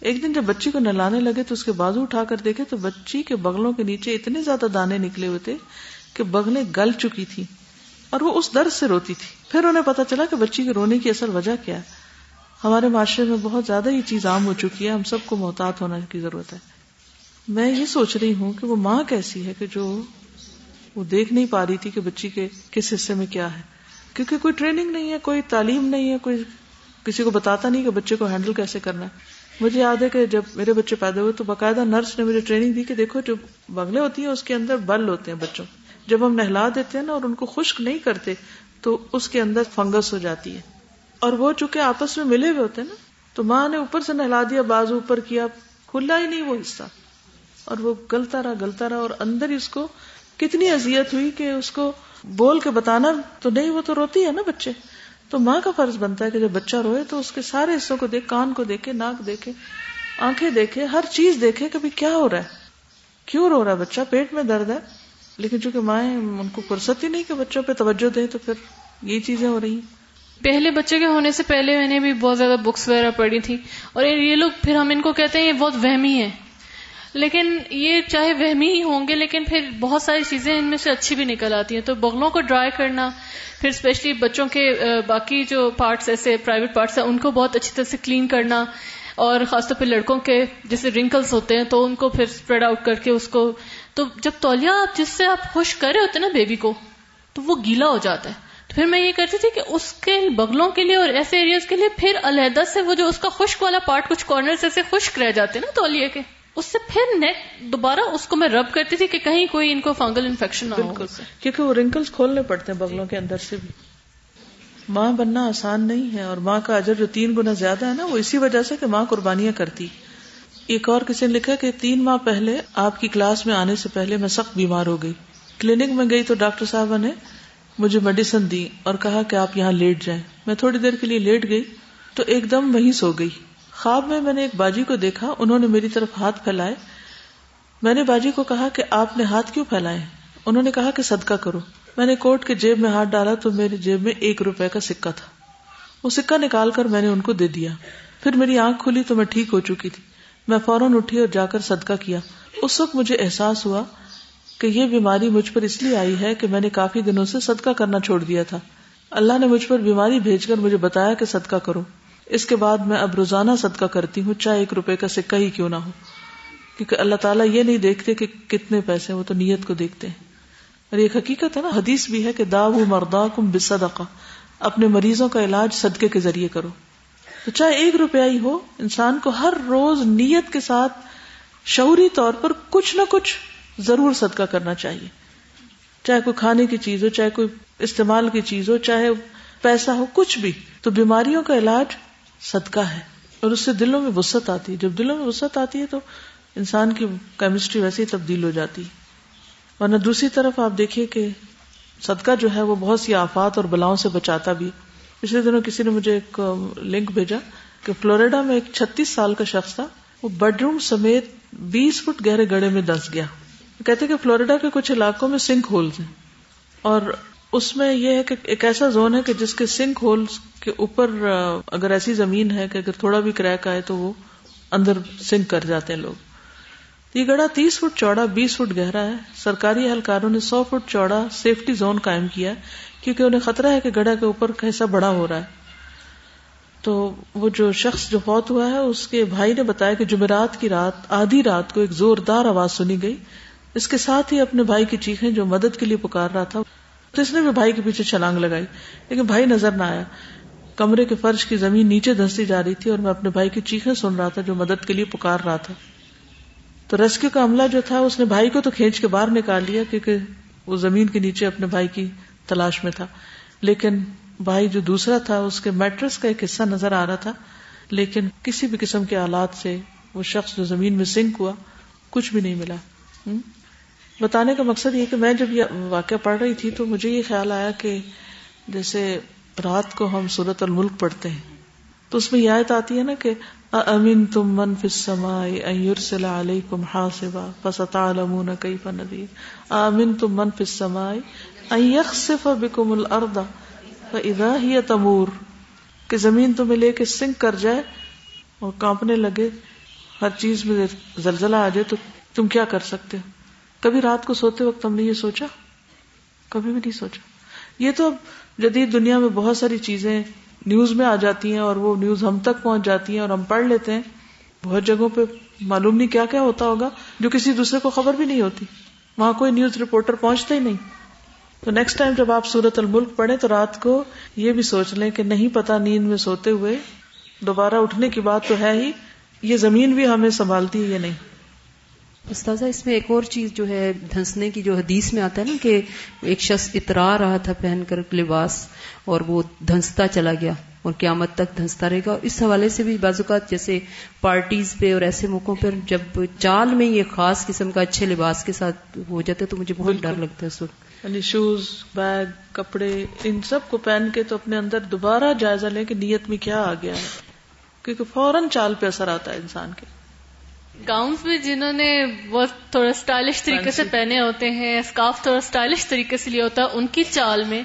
ایک دن جب بچی کو نہلانے لگے تو اس کے بازو اٹھا کر دیکھے تو بچی کے بغلوں کے نیچے اتنے زیادہ دانے نکلے ہوئے تھے کہ بغلیں گل چکی تھی اور وہ اس درد سے روتی تھی۔ پھر انہیں پتا چلا کہ بچی کے رونے کی اصل وجہ کیا ہے۔ ہمارے معاشرے میں بہت زیادہ یہ چیز عام ہو چکی ہے۔ ہم سب کو محتاط ہونے کی ضرورت ہے۔ میں یہ سوچ رہی ہوں کہ وہ ماں کیسی ہے کہ جو وہ دیکھ نہیں پا رہی تھی کہ بچی کے کس حصے میں کیا ہے۔ کیونکہ کوئی ٹریننگ نہیں ہے، کوئی تعلیم نہیں ہے، کوئی کسی کو بتاتا نہیں کہ بچے کو ہینڈل کیسے کرنا ہے۔ مجھے یاد ہے کہ جب میرے بچے پیدا ہوئے تو باقاعدہ نرس نے مجھے ٹریننگ دی کہ دیکھو جو بغلے ہوتی ہیں، اس کے اندر بل ہوتے ہیں بچوں۔ جب ہم نہلا دیتے ہیں نا اور ان کو خشک نہیں کرتے، تو اس کے اندر فنگس ہو جاتی ہے۔ اور وہ چونکہ آپس میں ملے ہوئے ہوتے ہیں نا، تو ماں نے اوپر سے نہلا دیا، بازو اوپر کیا، کھلا ہی نہیں وہ حصہ۔ اور وہ گلتا رہا گلتا رہا اور اندر ہی اس کو کتنی اذیت ہوئی کہ اس کو بول کے بتانا تو نہیں، وہ تو روتی ہے نا بچے۔ تو ماں کا فرض بنتا ہے کہ جب بچہ روئے تو اس کے سارے حصوں کو دیکھ، کان کو دیکھے، ناک دیکھے، آنکھیں دیکھے، ہر چیز دیکھے کہ کیا ہو رہا ہے۔ کیوں رو رہا ہے؟ بچہ پیٹ میں درد ہے۔ لیکن چونکہ مائیں ان کو فرصت ہی نہیں کہ بچوں پہ توجہ دیں تو پھر یہ چیزیں ہو رہی ہیں۔ پہلے بچے کے ہونے سے پہلے میں نے بھی بہت زیادہ بکس وغیرہ پڑھی تھی اور یہ لوگ پھر ہم ان کو کہتے ہیں یہ بہت وہمی ہے۔ لیکن یہ چاہے وہمی ہی ہوں گے، لیکن پھر بہت ساری چیزیں ان میں سے اچھی بھی نکل آتی ہیں۔ تو بغلوں کو ڈرائی کرنا، پھر اسپیشلی بچوں کے باقی جو پارٹس ایسے پرائیویٹ پارٹس ہیں، ان کو بہت اچھی طرح سے کلین کرنا۔ اور خاص طور پہ لڑکوں کے جیسے رنکلس ہوتے ہیں، تو ان کو پھر اسپریڈ آؤٹ کر کے اس کو۔ تو جب تولیا آپ جس سے آپ خوش کر رہے ہوتے نا بیبی کو، تو وہ گیلا ہو جاتا ہے۔ تو پھر میں یہ کرتی تھی کہ اس کے بغلوں کے لیے اور ایسے ایریاز کے لیے پھر علیحدہ سے وہ جو اس کا خشک والا پارٹ کچھ کارنر ایسے خشک رہ جاتے ہیں نا تولیے کے۔ اس سے پھر نیک دوبارہ اس کو میں رب کرتی تھی کہ کہیں کوئی ان کو فنگل انفیکشن نہ ہو کیونکہ وہ رنکلز کھولنے پڑتے ہیں بغلوں کے اندر سے بھی۔ ماں بننا آسان نہیں ہے اور ماں کا اجر جو تین گنا زیادہ ہے نا وہ اسی وجہ سے کہ ماں قربانیاں کرتی۔ ایک اور کسی نے لکھا کہ تین ماہ پہلے آپ کی کلاس میں آنے سے پہلے میں سخت بیمار ہو گئی۔ کلینک میں گئی تو ڈاکٹر صاحبہ نے مجھے میڈیسن دی اور کہا کہ آپ یہاں لیٹ جائیں۔ میں تھوڑی دیر کے لیے لیٹ گئی تو ایک دم وہیں سو گئی۔ خواب میں میں نے ایک باجی کو دیکھا، انہوں نے میری طرف ہاتھ پھیلائے۔ میں نے باجی کو کہا کہ آپ نے ہاتھ کیوں پھیلائے؟ انہوں نے کہا کہ صدقہ کرو۔ میں نے کوٹ کے جیب میں ہاتھ ڈالا تو میری جیب میں ایک روپے کا سکہ تھا۔ وہ سکہ نکال کر میں نے ان کو دے دیا۔ پھر میری آنکھ کھلی تو میں ٹھیک ہو چکی تھی۔ میں فوراً اٹھی اور جا کر صدقہ کیا۔ اس وقت مجھے احساس ہوا کہ یہ بیماری مجھ پر اس لیے آئی ہے کہ میں نے کافی دنوں سے صدقہ کرنا چھوڑ دیا تھا۔ اللہ نے مجھ پر بیماری بھیج کر مجھے بتایا کہ صدقہ کرو۔ اس کے بعد میں اب روزانہ صدقہ کرتی ہوں، چاہے ایک روپے کا سکہ ہی کیوں نہ ہو۔ کیونکہ اللہ تعالیٰ یہ نہیں دیکھتے کہ کتنے پیسے وہ تو نیت کو دیکھتے ہیں۔ اور ایک حقیقت ہے نا، حدیث بھی ہے کہ دا مردا کم بصدقہ۔ اپنے مریضوں کا علاج صدقے کے ذریعے کرو۔ تو چاہے ایک روپیہ ہی ہو، انسان کو ہر روز نیت کے ساتھ شعوری طور پر کچھ نہ کچھ ضرور صدقہ کرنا چاہیے۔ چاہے کوئی کھانے کی چیز ہو، چاہے کوئی استعمال کی چیز ہو، چاہے پیسہ ہو، کچھ بھی۔ تو بیماریوں کا علاج صدقہ ہے اور اس سے دلوں میں وسط آتی ہے۔ جب دلوں میں وسط آتی ہے تو انسان کی کیمسٹری ویسے ہی تبدیل ہو جاتی۔ ورنہ دوسری طرف آپ دیکھیے کہ صدقہ جو ہے وہ بہت سی آفات اور بلاؤں سے بچاتا بھی۔ پچھلے دنوں کسی نے مجھے ایک لنک بھیجا کہ فلوریڈا میں ایک چھتیس سال کا شخص تھا۔ وہ بیڈ روم سمیت بیس فٹ گہرے گڑے میں دس گیا۔ کہتے کہ فلوریڈا کے کچھ علاقوں میں سنک ہولز ہیں اور اس میں یہ ہے کہ ایک ایسا زون ہے کہ جس کے سنک ہول کے اوپر اگر ایسی زمین ہے کہ اگر تھوڑا بھی کریک آئے تو وہ اندر سنک کر جاتے ہیں لوگ۔ یہ گڑا تیس فٹ چوڑا، بیس فٹ گہرا ہے۔ سرکاری اہلکاروں نے سو فٹ چوڑا سیفٹی زون قائم کیا کیونکہ انہیں خطرہ ہے کہ گڑا کے اوپر کا حصہ بڑا ہو رہا ہے۔ تو وہ جو شخص جو فوت ہوا ہے، اس کے بھائی نے بتایا کہ جمعرات کی رات، آدھی رات کو ایک زوردار آواز سنی گئی۔ اس کے ساتھ ہی اپنے بھائی کی چیخیں جو مدد کے لیے پکار رہا تھا تو اس نے بھی بھائی کے پیچھے چھلانگ لگائی، لیکن بھائی نظر نہ آیا۔ کمرے کے فرش کی زمین نیچے دھستی جا رہی تھی اور میں اپنے بھائی کی چیخیں سن رہا تھا جو مدد کے لیے پکار رہا تھا۔ تو ریسکیو کا عملہ جو تھا، اس نے بھائی کو تو کھینچ کے باہر نکال لیا کیونکہ وہ زمین کے نیچے اپنے بھائی کی تلاش میں تھا۔ لیکن بھائی جو دوسرا تھا، اس کے میٹرس کا ایک حصہ نظر آ رہا تھا۔ لیکن کسی بھی قسم کے آلات سے وہ شخص جو زمین میں سنک ہوا، کچھ بھی نہیں ملا۔ بتانے کا مقصد یہ کہ میں جب یہ واقعہ پڑھ رہی تھی تو مجھے یہ خیال آیا کہ جیسے رات کو ہم صورت الملک پڑھتے ہیں، تو اس میں یہ آیت آتی ہے نا کہ امین تم من فسمائے علیکم حاسبا فستعلمون کیف نذیر امین تم من فسمائے ان یخسف بكم الارض فاذا هي تمور۔ کہ زمین تمہیں لے کے سنک کر جائے اور کانپنے لگے، ہر چیز میں زلزلہ آ جائے تو تم کیا کر سکتے ہو؟ کبھی رات کو سوتے وقت تم نے یہ سوچا؟ کبھی بھی نہیں سوچا۔ یہ تو اب جدید دنیا میں بہت ساری چیزیں نیوز میں آ جاتی ہیں اور وہ نیوز ہم تک پہنچ جاتی ہیں اور ہم پڑھ لیتے ہیں۔ بہت جگہوں پہ معلوم نہیں کیا کیا ہوتا ہوگا جو کسی دوسرے کو خبر بھی نہیں ہوتی۔ وہاں کوئی نیوز رپورٹر پہنچتا ہی نہیں۔ تو نیکسٹ ٹائم جب آپ سورت الملک پڑھیں تو رات کو یہ بھی سوچ لیں کہ نہیں پتا نیند میں سوتے ہوئے دوبارہ اٹھنے کی بات تو ہے ہی، یہ زمین بھی ہمیں سنبھالتی ہے یا نہیں؟ استاذہ اس میں ایک اور چیز جو ہے دھنسنے کی جو حدیث میں آتا ہے نا کہ ایک شخص اترا رہا تھا پہن کر لباس اور وہ دھنستا چلا گیا اور قیامت تک دھنستا رہے گا۔ اور اس حوالے سے بھی بعض اوقات جیسے پارٹیز پہ اور ایسے موقعوں پر جب چال میں یہ خاص قسم کا اچھے لباس کے ساتھ ہو جاتا ہے تو مجھے بہت ڈر لگتا ہے اس وقت۔ یعنی شوز بیگ کپڑے ان سب کو پہن کے تو اپنے اندر دوبارہ جائزہ لیں کہ نیت میں کیا آ گیا ہے۔ کیونکہ فوراً چال پہ اثر آتا ہے انسان کے۔ گاؤنس بھی جنہوں نے بہت تھوڑا اسٹائلش طریقے سے پہنے ہوتے ہیں اسکارف تھوڑا اسٹائلش طریقے سے لیا ہوتا ہے ان کی چال میں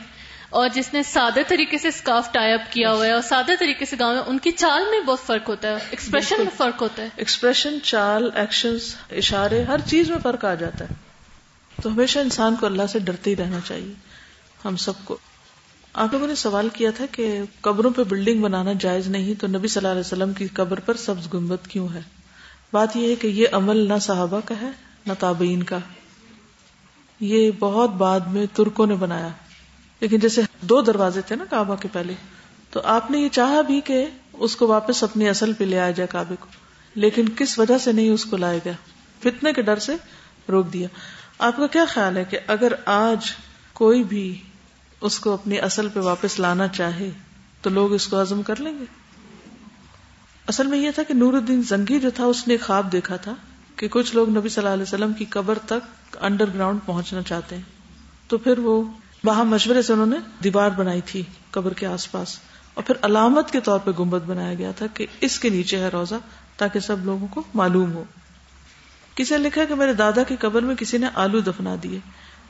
اور جس نے سادے طریقے سے اسکارف ٹائی اپ کیا ہوا ہے اور سادے طریقے سے گاؤں میں ان کی چال میں بہت فرق ہوتا ہے ایکسپریشن میں فرق ہوتا ہے۔ ایکسپریشن چال ایکشن اشارے ہر چیز میں فرق آ جاتا ہے۔ تو ہمیشہ انسان کو اللہ سے ڈرتے ہی رہنا چاہیے ہم سب کو۔ آپ لوگوں نے سوال کیا تھا کہ قبروں پہ بلڈنگ بنانا جائز نہیں تو نبی صلی اللہ علیہ وسلم کی قبر پر سبز گنبد کیوں ہے؟ بات یہ ہے کہ یہ عمل نہ صحابہ کا ہے، نہ تابعین کا۔ یہ بہت بعد میں ترکوں نے بنایا۔ لیکن جیسے دو دروازے تھے نا کعبہ کے پہلے، تو آپ نے یہ چاہا بھی کہ اس کو واپس اپنی اصل پہ لے آیا جائے کعبے کو۔ لیکن کس وجہ سے نہیں اس کو لایا گیا؟ فتنے کے ڈر سے روک دیا۔ آپ کا کیا خیال ہے کہ اگر آج کوئی بھی اس کو اپنی اصل پہ واپس لانا چاہے، تو لوگ اس کو عزم کر لیں گے؟ اصل میں یہ تھا کہ نور الدین زنگی جو تھا، اس نے خواب دیکھا تھا کہ کچھ لوگ نبی صلی اللہ علیہ وسلم کی قبر تک انڈر گراؤنڈ پہنچنا چاہتے ہیں۔ تو پھر وہ وہاں مشورے سے انہوں نے دیوار بنائی تھی قبر کے آس پاس۔ اور پھر علامت کے طور پہ گمبد بنایا گیا تھا کہ اس کے نیچے ہے روزہ تاکہ سب لوگوں کو معلوم ہو۔ کسی نے لکھا کہ میرے دادا کی قبر میں کسی نے آلو دفنا دیے،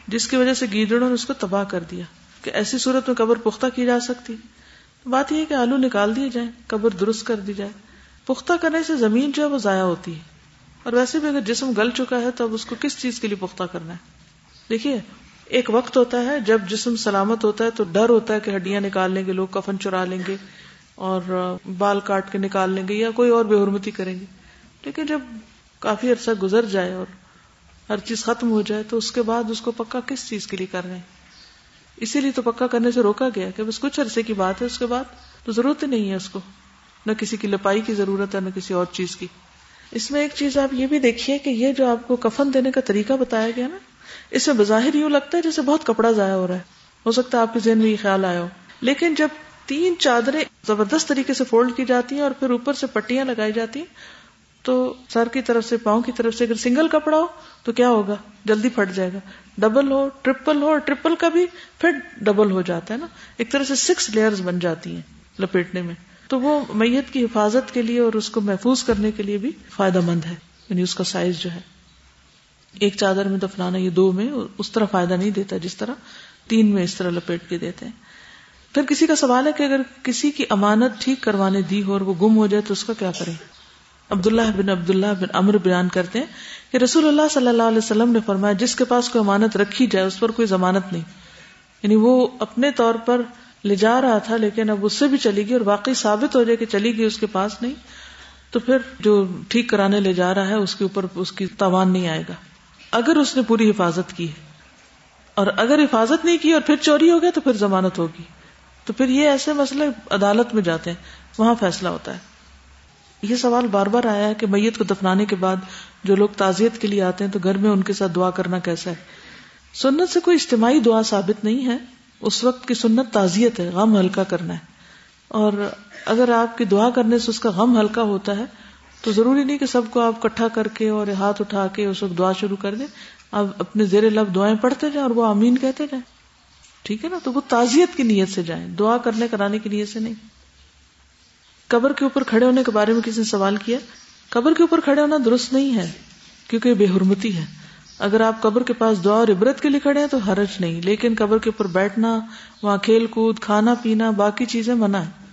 جس کی وجہ سے گیدڑوں نے اس کو تباہ کر دیا کہ ایسی صورت میں قبر پختہ کی جا سکتی۔ بات یہ ہے کہ آلو نکال دیے جائیں، قبر درست کر دی جائے۔ پختہ کرنے سے زمین جو ہے وہ ضائع ہوتی ہے۔ اور ویسے بھی اگر جسم گل چکا ہے تو اب اس کو کس چیز کے لیے پختہ کرنا ہے؟ دیکھیے، ایک وقت ہوتا ہے جب جسم سلامت ہوتا ہے تو ڈر ہوتا ہے کہ ہڈیاں نکال لیں گے، لوگ کفن چرا لیں گے اور بال کاٹ کے نکال لیں گے یا کوئی اور بے حرمتی کریں گے۔ لیکن جب کافی عرصہ گزر جائے اور ہر چیز ختم ہو جائے تو اس کے بعد اس کو پکا کس چیز کے لیے کر رہے ہیں اسی لیے تو پکا کرنے سے روکا گیا کہ بس کچھ عرصے کی بات ہے، اس کے بعد تو ضرورت ہی نہیں ہے اس کو۔ نہ کسی کی لپائی کی ضرورت ہے، نہ کسی اور چیز کی۔ اس میں ایک چیز آپ یہ بھی دیکھیے کہ یہ جو آپ کو کفن دینے کا طریقہ بتایا گیا نا، اس میں بظاہر یوں لگتا ہے جیسے بہت کپڑا ضائع ہو رہا ہے۔ ہو سکتا ہے آپ کے ذہن میں یہ خیال آیا ہو۔ لیکن جب تین چادریں زبردست طریقے سے فولڈ کی جاتی ہیں اور پھر اوپر سے پٹیاں لگائی جاتی ہیں، تو سر کی طرف سے، پاؤں کی طرف سے اگر سنگل کپڑا ہو، تو کیا ہوگا؟ جلدی پھٹ جائے گا۔ ڈبل ہو ٹریپل ہو، اور ٹریپل کا بھی پھر ڈبل ہو جاتا ہے نا۔ ایک طرح سے سکس لیئرز بن جاتی ہیں لپیٹنے میں۔ تو وہ میت کی حفاظت کے لیے اور اس کو محفوظ کرنے کے لیے بھی فائدہ مند ہے یعنی اس کا سائز جو ہے۔ ایک چادر میں دفنانا یہ دو میں، اس طرح فائدہ نہیں دیتا، جس طرح تین میں اس طرح لپیٹ کے دیتے ہیں۔ پھر کسی کا سوال ہے کہ اگر کسی کی امانت ٹھیک کروانے دی ہو اور وہ گم ہو جائے تو اس کا کیا کریں؟ عبداللہ بن عبداللہ بن امر بیان کرتے ہیں کہ رسول اللہ صلی اللہ علیہ وسلم نے فرمایا، جس کے پاس کوئی امانت رکھی جائے، اس پر کوئی ضمانت نہیں۔ یعنی وہ اپنے طور پر لے جا رہا تھا، لیکن اب اس سے بھی چلی گئی اور واقعی ثابت ہو جائے کہ چلی گئی، اس کے پاس نہیں۔ تو پھر جو ٹھیک کرانے لے جا رہا ہے، اس کے اوپر اس کی تاوان نہیں آئے گا۔ اگر اس نے پوری حفاظت کی ہے، اور اگر حفاظت نہیں کی اور پھر چوری ہو گیا، تو پھر ضمانت ہوگی۔ تو پھر یہ ایسے مسئلے عدالت میں جاتے ہیں، وہاں فیصلہ ہوتا ہے۔ یہ سوال بار بار آیا ہے کہ میت کو دفنانے کے بعد جو لوگ تعزیت کے لیے آتے ہیں، تو گھر میں ان کے ساتھ دعا کرنا کیسا ہے؟ سنت سے کوئی اجتماعی دعا ثابت نہیں ہے۔ اس وقت کی سنت تعزیت ہے، غم ہلکا کرنا ہے۔ اور اگر آپ کی دعا کرنے سے اس کا غم ہلکا ہوتا ہے، تو ضروری نہیں کہ سب کو آپ کٹھا کر کے اور ہاتھ اٹھا کے اس وقت دعا شروع کر دیں۔ آپ اپنے زیر لب دعائیں پڑھتے جائیں اور وہ امین کہتے جائیں۔ ٹھیک ہے نا؟ تو وہ تعزیت کی نیت سے جائیں۔ دعا کرنے، کرانے کی نیت سے نہیں۔ قبر کے اوپر کھڑے ہونے کے بارے میں کسی نے سوال کیا؟ قبر کے اوپر کھڑے ہونا درست نہیں ہے، کیونکہ بے حرمتی ہے۔ اگر آپ قبر کے پاس دعا اور عبرت کے لیے کھڑے ہیں تو حرج نہیں، لیکن قبر کے اوپر بیٹھنا، وہاں کھیل کود، کھانا پینا، باقی چیزیں منع ہے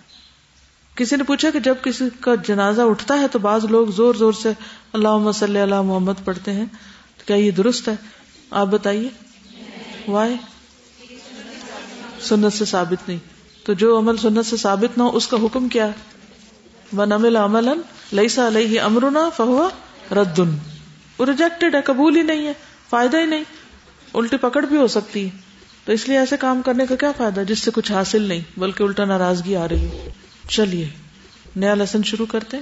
کسی نے پوچھا کہ جب کسی کا جنازہ اٹھتا ہے تو بعض لوگ زور زور سے اللہ صلی اللہ محمد پڑھتے ہیں۔ تو کیا یہ درست ہے؟ آپ بتائیے۔ وائے سنت سے ثابت نہیں۔ تو جو عمل سنت سے ثابت نہ ہو، اس کا حکم کیا ون امل عمل لئیسا علیہ امرنا فہوا ردن وہ ریجیکٹڈ ہے، قبول ہی نہیں ہے، فائدہ ہی نہیں، الٹی پکڑ بھی ہو سکتی ہے۔ تو اس لیے ایسے کام کرنے کا کیا فائدہ جس سے کچھ حاصل نہیں، بلکہ الٹا ناراضگی آ رہی ہے۔ چلیے، نیا لیسن شروع کرتے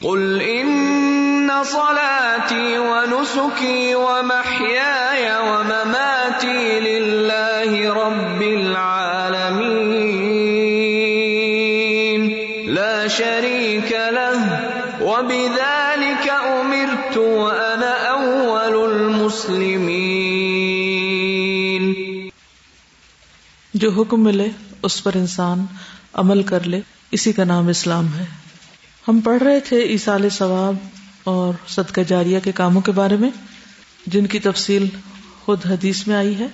قل ان صلاتي ونسكي ومحياي ومماتي لله رب العالمين، لا شريك له وبذلك المسلمين جو حکم ملے، اس پر انسان عمل کر لے۔ اسی کا نام اسلام ہے۔ ہم پڑھ رہے تھے ایسال ثواب اور صدقہ جاریہ کے کاموں کے بارے میں، جن کی تفصیل خود حدیث میں آئی ہے۔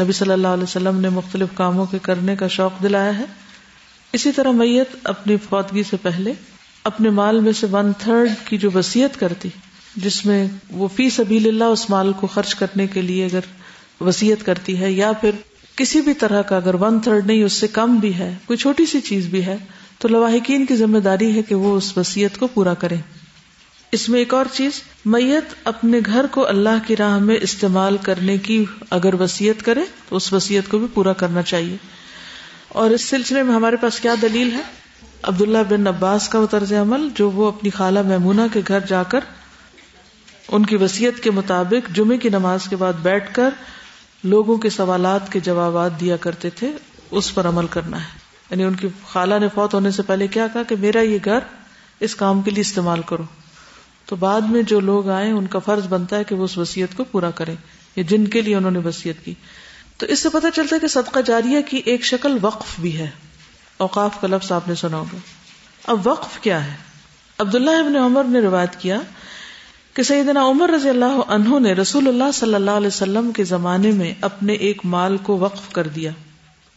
نبی صلی اللہ علیہ وسلم نے مختلف کاموں کے کرنے کا شوق دلایا ہے۔ اسی طرح میت اپنی فوتگی سے پہلے، اپنے مال میں سے ون تھرڈ کی جو وسیعت کرتی جس میں وہ فی سبیل اللہ اس مال کو خرچ کرنے کے لیے اگر وسیعت کرتی ہے یا پھر کسی بھی طرح کا اگر ون تھرڈ نہیں، اس سے کم بھی ہے، کوئی چھوٹی سی چیز بھی ہے، تو لواحقین کی ذمہ داری ہے کہ وہ اس وسیعت کو پورا کرے اس میں ایک اور چیز، میت اپنے گھر کو اللہ کی راہ میں استعمال کرنے کی اگر وسیعت کرے، تو اس وسیعت کو بھی پورا کرنا چاہیے۔ اور اس سلسلے میں ہمارے پاس کیا دلیل ہے؟ عبداللہ بن عباس کا وہ طرز عمل، جو وہ اپنی خالہ میمونہ کے گھر جا کر ان کی وسیعت کے مطابق جمعے کی نماز کے بعد بیٹھ کر لوگوں کے سوالات کے جوابات دیا کرتے تھے، اس پر عمل کرنا ہے۔ یعنی ان کی خالہ نے فوت ہونے سے پہلے کیا کہا کہ میرا یہ گھر اس کام کے لیے استعمال کرو۔ تو بعد میں جو لوگ آئے، ان کا فرض بنتا ہے کہ وہ اس وسیعت کو پورا کریں۔ یا جن کے لیے انہوں نے وسیعت کی۔ تو اس سے پتہ چلتا ہے کہ صدقہ جاریہ کی ایک شکل وقف بھی ہے۔ اوقاف کا لفظ آپ نے سنا ہوگا۔ اب وقف کیا ہے؟ عبداللہ ابن عمر نے روایت کیا کہ سیدنا عمر رضی اللہ عنہ نے رسول اللہ صلی اللہ علیہ وسلم کے زمانے میں اپنے ایک مال کو وقف کر دیا۔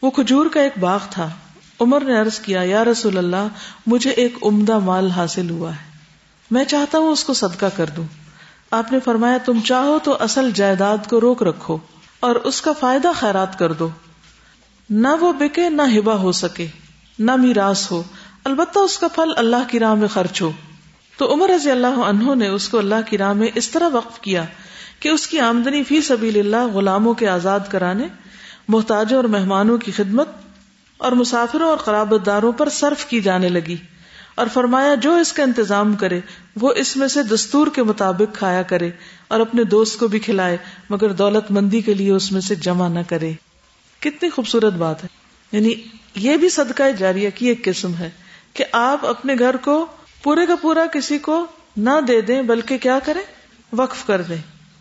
وہ کھجور کا ایک باغ تھا۔ عمر نے عرض کیا، یا رسول اللہ، مجھے ایک عمدہ مال حاصل ہوا ہے۔ میں چاہتا ہوں اس کو صدقہ کر دوں۔ آپ نے فرمایا، تم چاہو تو اصل جائیداد کو روک رکھو اور اس کا فائدہ خیرات کر دو۔ نہ وہ بکے، نہ ہبا ہو سکے، نہ میراث ہو۔ البتہ اس کا پھل اللہ کی راہ میں خرچ ہو۔ تو عمر رضی اللہ عنہ نے اس کو اللہ کی راہ میں اس طرح وقف کیا کہ اس کی آمدنی فی سبیل اللہ غلاموں کے آزاد کرانے، محتاجوں اور مہمانوں کی خدمت اور مسافروں اور قرابت داروں پر صرف کی جانے لگی اور فرمایا، جو اس کا انتظام کرے، وہ اس میں سے دستور کے مطابق کھایا کرے اور اپنے دوست کو بھی کھلائے، مگر دولت مندی کے لیے اس میں سے جمع نہ کرے۔ کتنی خوبصورت بات ہے۔ یعنی یہ بھی صدقہ جاریہ کی ایک قسم ہے کہ آپ اپنے گھر کو پورے کا پورا کسی کو نہ دے دیں، بلکہ کیا کریں؟ وقف کر دیں۔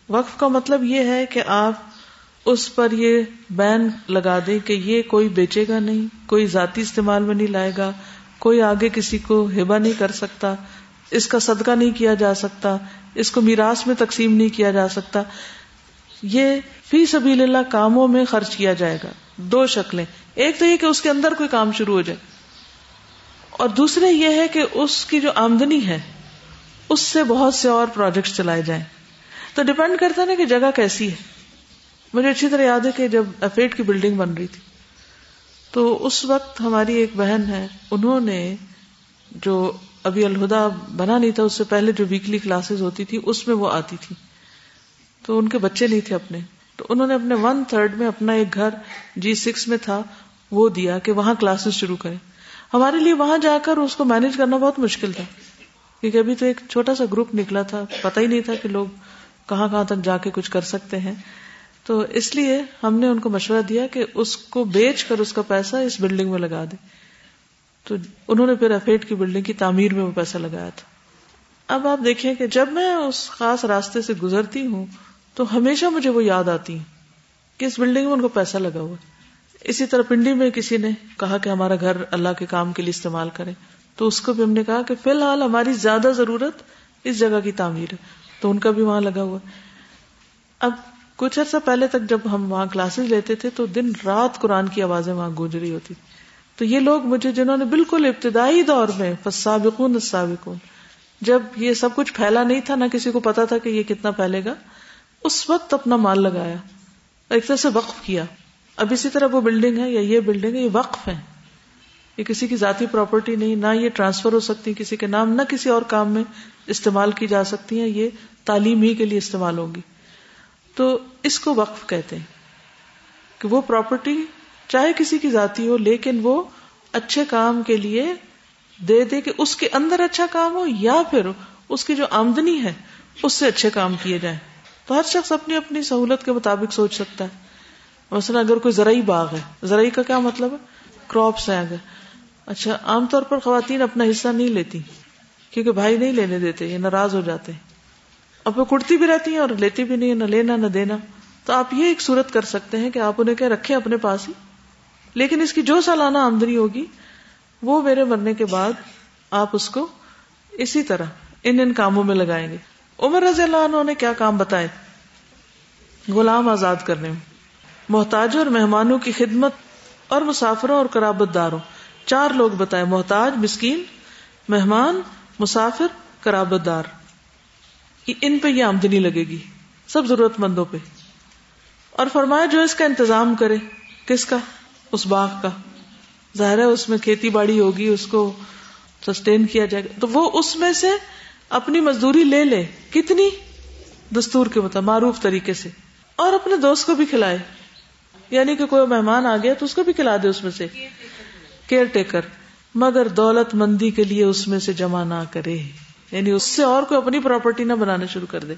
وقف کا مطلب یہ ہے کہ آپ اس پر یہ بین لگا دیں کہ یہ کوئی بیچے گا نہیں، کوئی ذاتی استعمال میں نہیں لائے گا، کوئی آگے کسی کو ہبا نہیں کر سکتا، اس کا صدقہ نہیں کیا جا سکتا، اس کو میراث میں تقسیم نہیں کیا جا سکتا۔ یہ فی سبیل اللہ کاموں میں خرچ کیا جائے گا۔ دو شکلیں۔ ایک تو یہ کہ اس کے اندر کوئی کام شروع ہو جائے۔ اور دوسرے یہ ہے کہ اس کی جو آمدنی ہے، اس سے بہت سے اور پروجیکٹ چلائے جائیں۔ تو ڈپینڈ کرتا نا کہ جگہ کیسی ہے۔ مجھے اچھی طرح یاد ہے کہ جب افیٹ کی بلڈنگ بن رہی تھی، تو اس وقت ہماری ایک بہن ہے، انہوں نے جو ابھی الہدا بنا نہیں تھا، اس سے پہلے جو ویکلی کلاسز ہوتی تھی، اس میں وہ آتی تھی۔ تو ان کے بچے نہیں تھے اپنے۔ تو انہوں نے اپنے ون تھرڈ میں اپنا ایک گھر جی سکس میں تھا، وہ دیا کہ وہاں کلاسز شروع کریں۔ ہمارے لیے وہاں جا کر اس کو مینج کرنا بہت مشکل تھا۔ کیونکہ ابھی تو ایک چھوٹا سا گروپ نکلا تھا پتا ہی نہیں تھا کہ لوگ کہاں کہاں تک جا کے کچھ کر سکتے ہیں۔ تو اس لیے ہم نے ان کو مشورہ دیا کہ اس کو بیچ کر اس کا پیسہ اس بلڈنگ میں لگا دے تو انہوں نے پھر افیٹ کی بلڈنگ کی تعمیر میں وہ پیسہ لگایا تھا۔ اب آپ دیکھیں کہ جب میں اس خاص راستے سے گزرتی ہوں تو ہمیشہ مجھے وہ یاد آتی کہ اس بلڈنگ میں ان کو پیسہ لگا ہوا۔ اسی طرح پنڈی میں کسی نے کہا کہ ہمارا گھر اللہ کے کام کے لیے استعمال کرے، تو اس کو بھی ہم نے کہا کہ فی الحال ہماری زیادہ ضرورت اس جگہ کی تعمیر ہے۔ تو ان کا بھی وہاں لگا ہوا۔ اب کچھ عرصہ پہلے تک جب ہم وہاں کلاسز لیتے تھے تو دن رات قرآن کی آوازیں وہاں گونج رہی ہوتی۔ تو یہ لوگ مجھے جنہوں نے بالکل ابتدائی دور میں سابقون السابقون، جب یہ سب کچھ پھیلا نہیں تھا، نہ کسی کو پتا تھا کہ یہ کتنا پھیلے گا، اس وقت اپنا مال لگایا، ایک طرح سے وقف کیا۔ اب اسی طرح وہ بلڈنگ ہے یا یہ بلڈنگ ہے، یہ وقف ہے۔ یہ کسی کی ذاتی پراپرٹی نہیں، نہ یہ ٹرانسفر ہو سکتی، کسی کے نام، نہ کسی اور کام میں استعمال کی جا سکتی ہیں۔ یہ تعلیم ہی کے لیے استعمال ہوگی۔ تو اس کو وقف کہتے ہیں کہ وہ پراپرٹی چاہے کسی کی ذاتی ہو، لیکن وہ اچھے کام کے لیے دے دے کہ اس کے اندر اچھا کام ہو یا پھر اس کی جو آمدنی ہے، اس سے اچھے کام کیے جائیں۔ تو ہر شخص اپنی اپنی سہولت کے مطابق سوچ سکتا ہے۔ مثلا اگر کوئی زرعی باغ ہے، زرعی کا کیا مطلب ہے؟ کراپس ہیں اگر۔ اچھا عام طور پر خواتین اپنا حصہ نہیں لیتی، کیونکہ بھائی نہیں لینے دیتے، یہ ناراض ہو جاتے۔ اب وہ کڑتی بھی رہتی ہیں اور لیتی بھی نہیں نہ لینا، نہ دینا۔ تو آپ یہ ایک صورت کر سکتے ہیں کہ آپ انہیں کیا رکھیں اپنے پاس ہی۔ لیکن اس کی جو سالانہ آمدنی ہوگی، وہ میرے مرنے کے بعد آپ اس کو اسی طرح ان ان کاموں میں لگائیں گے۔ عمر رضی اللہ عنہ نے کیا کام بتائے؟ غلام آزاد کرنے میں۔ محتاجوں اور مہمانوں کی خدمت اور مسافروں اور کرابت داروں۔ چار لوگ بتائے محتاج، مسکین، مہمان، مسافر کرابت دار۔ ان پہ یہ آمدنی لگے گی، سب ضرورت مندوں پہ۔ اور فرمایا، جو اس کا انتظام کرے، کس کا؟ اس باغ کا۔ ظاہر ہے، اس میں کھیتی باڑی ہوگی، اس کو سسٹین کیا جائے گا۔ تو وہ اس میں سے اپنی مزدوری لے لے۔ کتنی؟ دستور کے مطابق، معروف طریقے سے۔ اور اپنے دوست کو بھی کھلائے۔ یعنی کہ کوئی مہمان آ گیا تو اس کو بھی کھلا دے اس میں سے۔ Care taker. مگر دولت مندی کے لیے اس میں سے جمع نہ کرے۔ یعنی اس سے اور کوئی اپنی پراپرٹی نہ بنانا شروع کر دے۔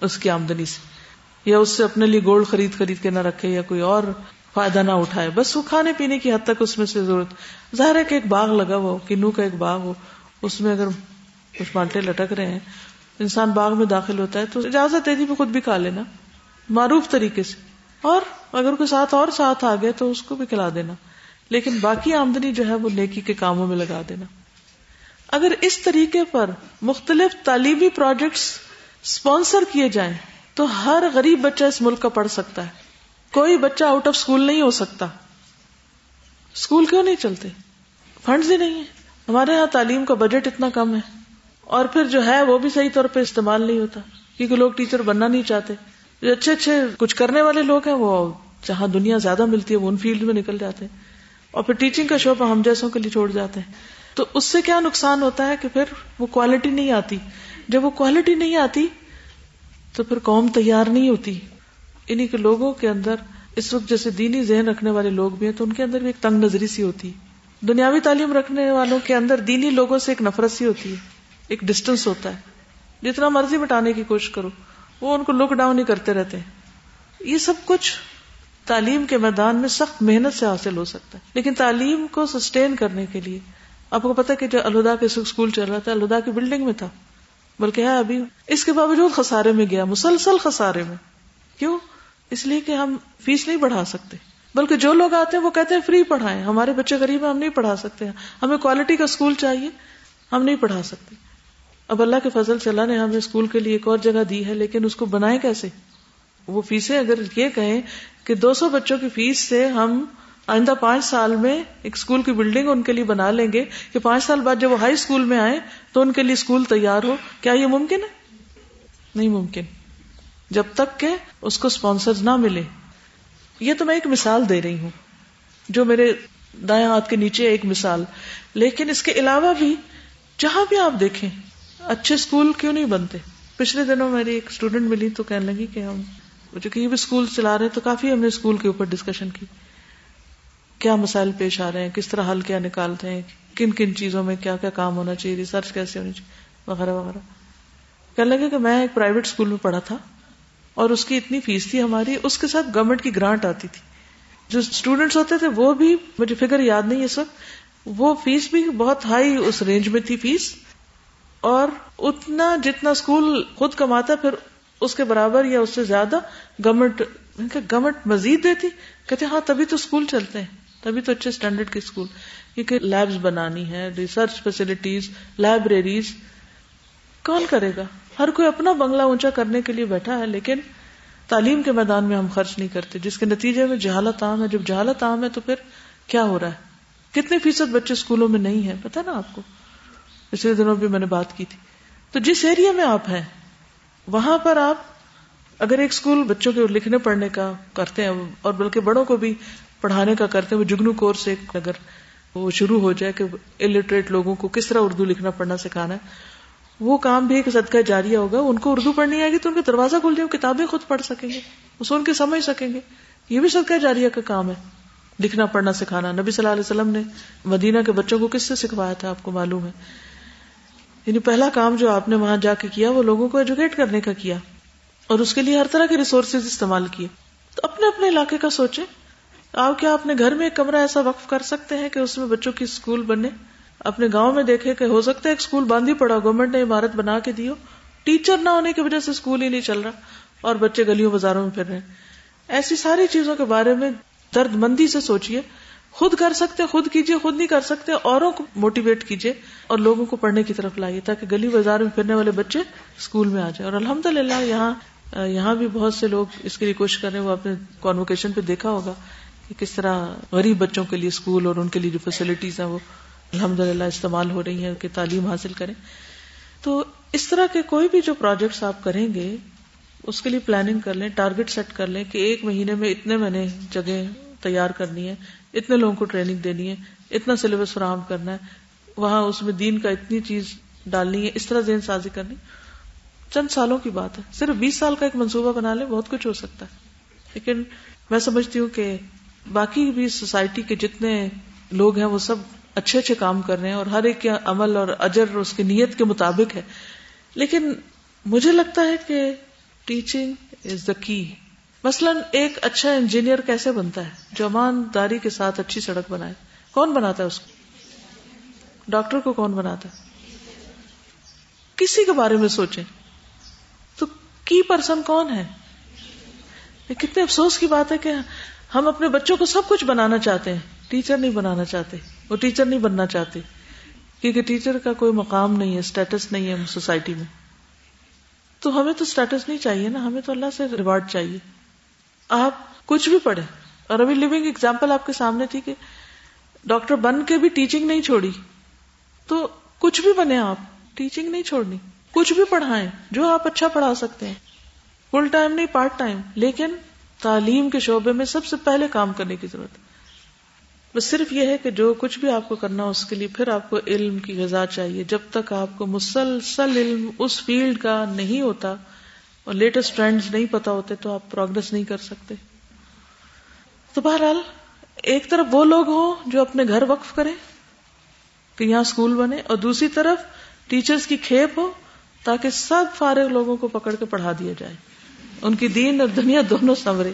اس کی آمدنی سے۔ یا اس سے اپنے لیے گولڈ خرید خرید کے نہ رکھے یا کوئی اور فائدہ نہ اٹھائے۔ بس وہ کھانے پینے کی حد تک اس میں سے ضرورت۔ ظاہر ہے کہ ایک باغ لگا ہوا کنو کا ایک باغ ہو، اس میں اگر کچھ مانٹے لٹک رہے ہیں، انسان باغ میں داخل ہوتا ہے تو اجازت ہے جی خود بھی کھا لینا۔ معروف طریقے سے۔ اور اگر کوئی ساتھ اور ساتھ آ گئے تو اس کو بھی کھلا دینا۔ لیکن باقی آمدنی جو ہے وہ نیکی کے کاموں میں لگا دینا۔ اگر اس طریقے پر مختلف تعلیمی پروجیکٹس اسپانسر کیے جائیں تو ہر غریب بچہ اس ملک کا پڑھ سکتا ہے۔ کوئی بچہ آؤٹ آف اسکول نہیں ہو سکتا۔ اسکول کیوں نہیں چلتے؟ فنڈز ہی نہیں ہے ہمارے یہاں تعلیم کا بجٹ اتنا کم ہے۔ اور پھر جو ہے وہ بھی صحیح طور پہ استعمال نہیں ہوتا۔ کیونکہ لوگ ٹیچر بننا نہیں چاہتے۔ اچھے اچھے کچھ کرنے والے لوگ ہیں، وہ جہاں دنیا زیادہ ملتی ہے، وہ ان فیلڈ میں نکل جاتے ہیں۔ اور پھر ٹیچنگ کا شعبہ ہم جیسوں کے لیے چھوڑ جاتے ہیں۔ تو اس سے کیا نقصان ہوتا ہے کہ پھر وہ کوالٹی نہیں آتی۔ جب وہ کوالٹی نہیں آتی، تو پھر قوم تیار نہیں ہوتی۔ انہیں کے لوگوں کے اندر، اس وقت جیسے دینی ذہن رکھنے والے لوگ بھی ہیں، تو ان کے اندر بھی ایک تنگ نظری سی ہوتی۔ ہے دنیاوی تعلیم رکھنے والوں کے اندر دینی لوگوں سے ایک نفرت سی ہوتی ہے، ایک ڈسٹینس ہوتا ہے۔ جتنا مرضی بٹانے کی کوشش کرو۔ وہ ان کو لک ڈاؤن ہی کرتے رہتے ہیں۔ یہ سب کچھ تعلیم کے میدان میں سخت محنت سے حاصل ہو سکتا ہے۔ لیکن تعلیم کو سسٹین کرنے کے لیے آپ کو پتا کہ جو الہدا کے اسکول چل رہا تھا، الہدا کی بلڈنگ میں تھا۔ بلکہ ہے ابھی۔ اس کے باوجود خسارے میں گیا، مسلسل خسارے میں۔ کیوں؟ اس لیے کہ ہم فیس نہیں بڑھا سکتے۔ بلکہ جو لوگ آتے ہیں وہ کہتے ہیں فری پڑھائیں۔ ہمارے بچے غریب ہیں، ہم نہیں پڑھا سکتے۔ ہمیں کوالٹی کا اسکول چاہیے، ہم نہیں پڑھا سکتے۔ اب اللہ کے فضل چلا نے ہمیں اسکول کے لیے ایک اور جگہ دی ہے، لیکن اس کو بنائے کیسے؟ وہ فیسیں اگر یہ کہیں کہ دو سو بچوں کی فیس سے ہم آئندہ پانچ سال میں ایک اسکول کی بلڈنگ ان کے لیے بنا لیں گے کہ پانچ سال بعد جب وہ ہائی اسکول میں آئے تو ان کے لیے اسکول تیار ہو۔ کیا یہ ممکن ہے؟ نہیں ممکن۔ جب تک کہ اس کو اسپانسر نہ ملے یہ تو میں ایک مثال دے رہی ہوں، جو میرے دائیں ہاتھ کے نیچے ایک مثال۔ لیکن اس کے علاوہ بھی جہاں بھی آپ دیکھیں اچھے اسکول کیوں نہیں بنتے؟ پچھلے دنوں میری ایک اسٹوڈینٹ ملی تو کہنے لگی کہ ہم جو کہ یہ بھی اسکول چلا رہے تو کافی ہم نے اسکول کے اوپر ڈسکشن کی۔ کیا مسائل پیش آ رہے ہیں؟ کس طرح حل کیا نکالتے ہیں؟ کن کن چیزوں میں کیا کیا کام ہونا چاہیے؟ ریسرچ کیسے ہونی چاہیے؟ وغیرہ وغیرہ۔ کہنے لگے کہ میں ایک پرائیویٹ اسکول میں پڑھا تھا اور اس کی اتنی فیس تھی ہماری، اس کے ساتھ گورنمنٹ کی گرانٹ آتی تھی۔ جو اسٹوڈینٹس ہوتے تھے، وہ بھی مجھے فگر یاد نہیں اس وقت۔ وہ فیس بھی بہت ہائی اس رینج میں تھی فیس اور اتنا جتنا اسکول خود کماتا پھر اس کے برابر یا اس سے زیادہ گورنمنٹ گورنمنٹ مزید دیتی۔ کہتے ہاں تبھی تو اسکول چلتے ہیں، تبھی تو اچھے اسٹینڈرڈ کے اسکول کیونکہ لیبس بنانی ہے ریسرچ فیسلٹیز، لائبریریز۔ کون کرے گا؟ ہر کوئی اپنا بنگلہ اونچا کرنے کے لیے بیٹھا ہے، لیکن تعلیم کے میدان میں ہم خرچ نہیں کرتے، جس کے نتیجے میں جہالت عام ہے۔ جب جہالت عام ہے تو پھر کیا ہو رہا ہے؟ کتنے فیصد بچے اسکولوں میں نہیں ہے پتا نا آپ کو؟ پچھلے دنوں بھی میں نے بات کی تھی۔ تو جس ایریا میں آپ ہیں، وہاں پر آپ اگر ایک اسکول بچوں کے لکھنے پڑھنے کا کرتے ہیں، اور بلکہ بڑوں کو بھی پڑھانے کا کرتے ہیں، وہ جگنو کورس ایک اگر وہ شروع ہو جائے کہ الٹریٹ لوگوں کو کس طرح اردو لکھنا پڑھنا سکھانا ہے۔ وہ کام بھی ایک صدقہ جاری ہوگا، ان کو اردو پڑھنی آئے گی تو ان کا دروازہ کھل جائے کتابیں خود پڑھ سکیں گے وہ سن کے سمجھ سکیں گے۔ یہ بھی صدقہ جاریہ کا کام ہے، لکھنا، پڑھنا، سکھانا۔ نبی صلی اللہ علیہ وسلم نے مدینہ کے بچوں کو کس سے سکھوایا تھا، آپ کو معلوم ہے۔ یعنی پہلا کام جو آپ نے وہاں جا کے کیا، وہ لوگوں کو ایجوکیٹ کرنے کا کیا اور اس کے لیے ہر طرح کے ریسورسز استعمال کیے۔ تو اپنے اپنے علاقے کا سوچیں۔ آپ کیا اپنے گھر میں ایک کمرہ ایسا وقف کر سکتے ہیں کہ اس میں بچوں کی اسکول بنے؟ اپنے گاؤں میں دیکھے کہ ہو سکتا ہے ایک اسکول باندھ ہی پڑا گورنمنٹ نے عمارت بنا کے دی ہو۔ ٹیچر نہ ہونے کی وجہ سے اسکول ہی نہیں چل رہا اور بچے گلیوں بازاروں میں پھر رہے ایسی ساری چیزوں کے بارے میں درد مندی سے سوچیے خود کر سکتے، خود کیجیے خود نہیں کر سکتے، اوروں کو موٹیویٹ کیجیے اور لوگوں کو پڑھنے کی طرف لائیے تاکہ گلی بازار میں پھرنے والے بچے اسکول میں آ جائیں۔ اور الحمد للہ یہاں یہاں بھی بہت سے لوگ اس کے لیے کوشش کر رہے ہیں، وہ اپنے کانوکیشن پہ دیکھا ہوگا کہ کس طرح غریب بچوں کے لیے اسکول اور ان کے لیے جو فیسلٹیز ہیں وہ الحمد للہ استعمال ہو رہی ہیں، کہ تعلیم حاصل کریں۔ تو اس طرح کے کوئی بھی جو پروجیکٹس آپ کریں گے، اس کے لیے پلاننگ کر لیں ٹارگیٹ سیٹ کر لیں کہ ایک مہینے میں اتنے میں نے جگہ تیار کرنی ہے اتنے لوگوں کو ٹریننگ دینی ہے، اتنا سلیبس فراہم کرنا ہے، وہاں اس میں دین کا اتنی چیز ڈالنی ہے، اس طرح ذہن سازی کرنی چند سالوں کی بات ہے، صرف بیس سال کا ایک منصوبہ بنا لے بہت کچھ ہو سکتا ہے۔ لیکن میں سمجھتی ہوں کہ باقی بھی سوسائٹی کے جتنے لوگ ہیں، وہ سب اچھے اچھے کام کر رہے ہیں اور ہر ایک کے عمل اور اجر اس کی نیت کے مطابق ہے۔ لیکن مجھے لگتا ہے کہ ٹیچنگ از دا کی مثلاً ایک اچھا انجینئر کیسے بنتا ہے؟ جو ایمانداری کے ساتھ اچھی سڑک بنائے۔ کون بناتا ہے اس کو؟ ڈاکٹر کو کون بناتا ہے؟ کسی کے بارے میں سوچیں۔ تو کی پرسن کون ہے؟ کتنے افسوس کی بات ہے کہ ہم اپنے بچوں کو سب کچھ بنانا چاہتے ہیں۔ ٹیچر نہیں بنانا چاہتے۔ وہ ٹیچر نہیں بننا چاہتے۔ کیونکہ ٹیچر کا کوئی مقام نہیں ہے اسٹیٹس نہیں ہے سوسائٹی میں۔ تو ہمیں تو اسٹیٹس نہیں چاہیے نا، ہمیں تو اللہ سے ریوارڈ چاہیے۔ آپ کچھ بھی پڑھے اور ابھی لونگ اگزامپل آپ کے سامنے تھی کہ ڈاکٹر بن کے بھی ٹیچنگ نہیں چھوڑی۔ تو کچھ بھی بنے آپ ٹیچنگ نہیں چھوڑنی۔ کچھ بھی پڑھائیں، جو آپ اچھا پڑھا سکتے ہیں۔ فل ٹائم نہیں پارٹ ٹائم لیکن تعلیم کے شعبے میں سب سے پہلے کام کرنے کی ضرورت۔ بس صرف یہ ہے کہ جو کچھ بھی آپ کو کرنا اس کے لیے پھر آپ کو علم کی غذا چاہیے۔ جب تک آپ کو مسلسل علم اس فیلڈ کا نہیں ہوتا اور لیٹسٹ ٹرینڈز نہیں پتا ہوتے تو آپ پروگرس نہیں کر سکتے۔ تو بہرحال، ایک طرف وہ لوگ ہوں جو اپنے گھر وقف کریں، کہ یہاں اسکول بنے، اور دوسری طرف ٹیچرز کی کھیپ ہو، تاکہ سب فارغ لوگوں کو پکڑ کے پڑھا دیا جائے۔ ان کی دین اور دنیا دونوں سنورے۔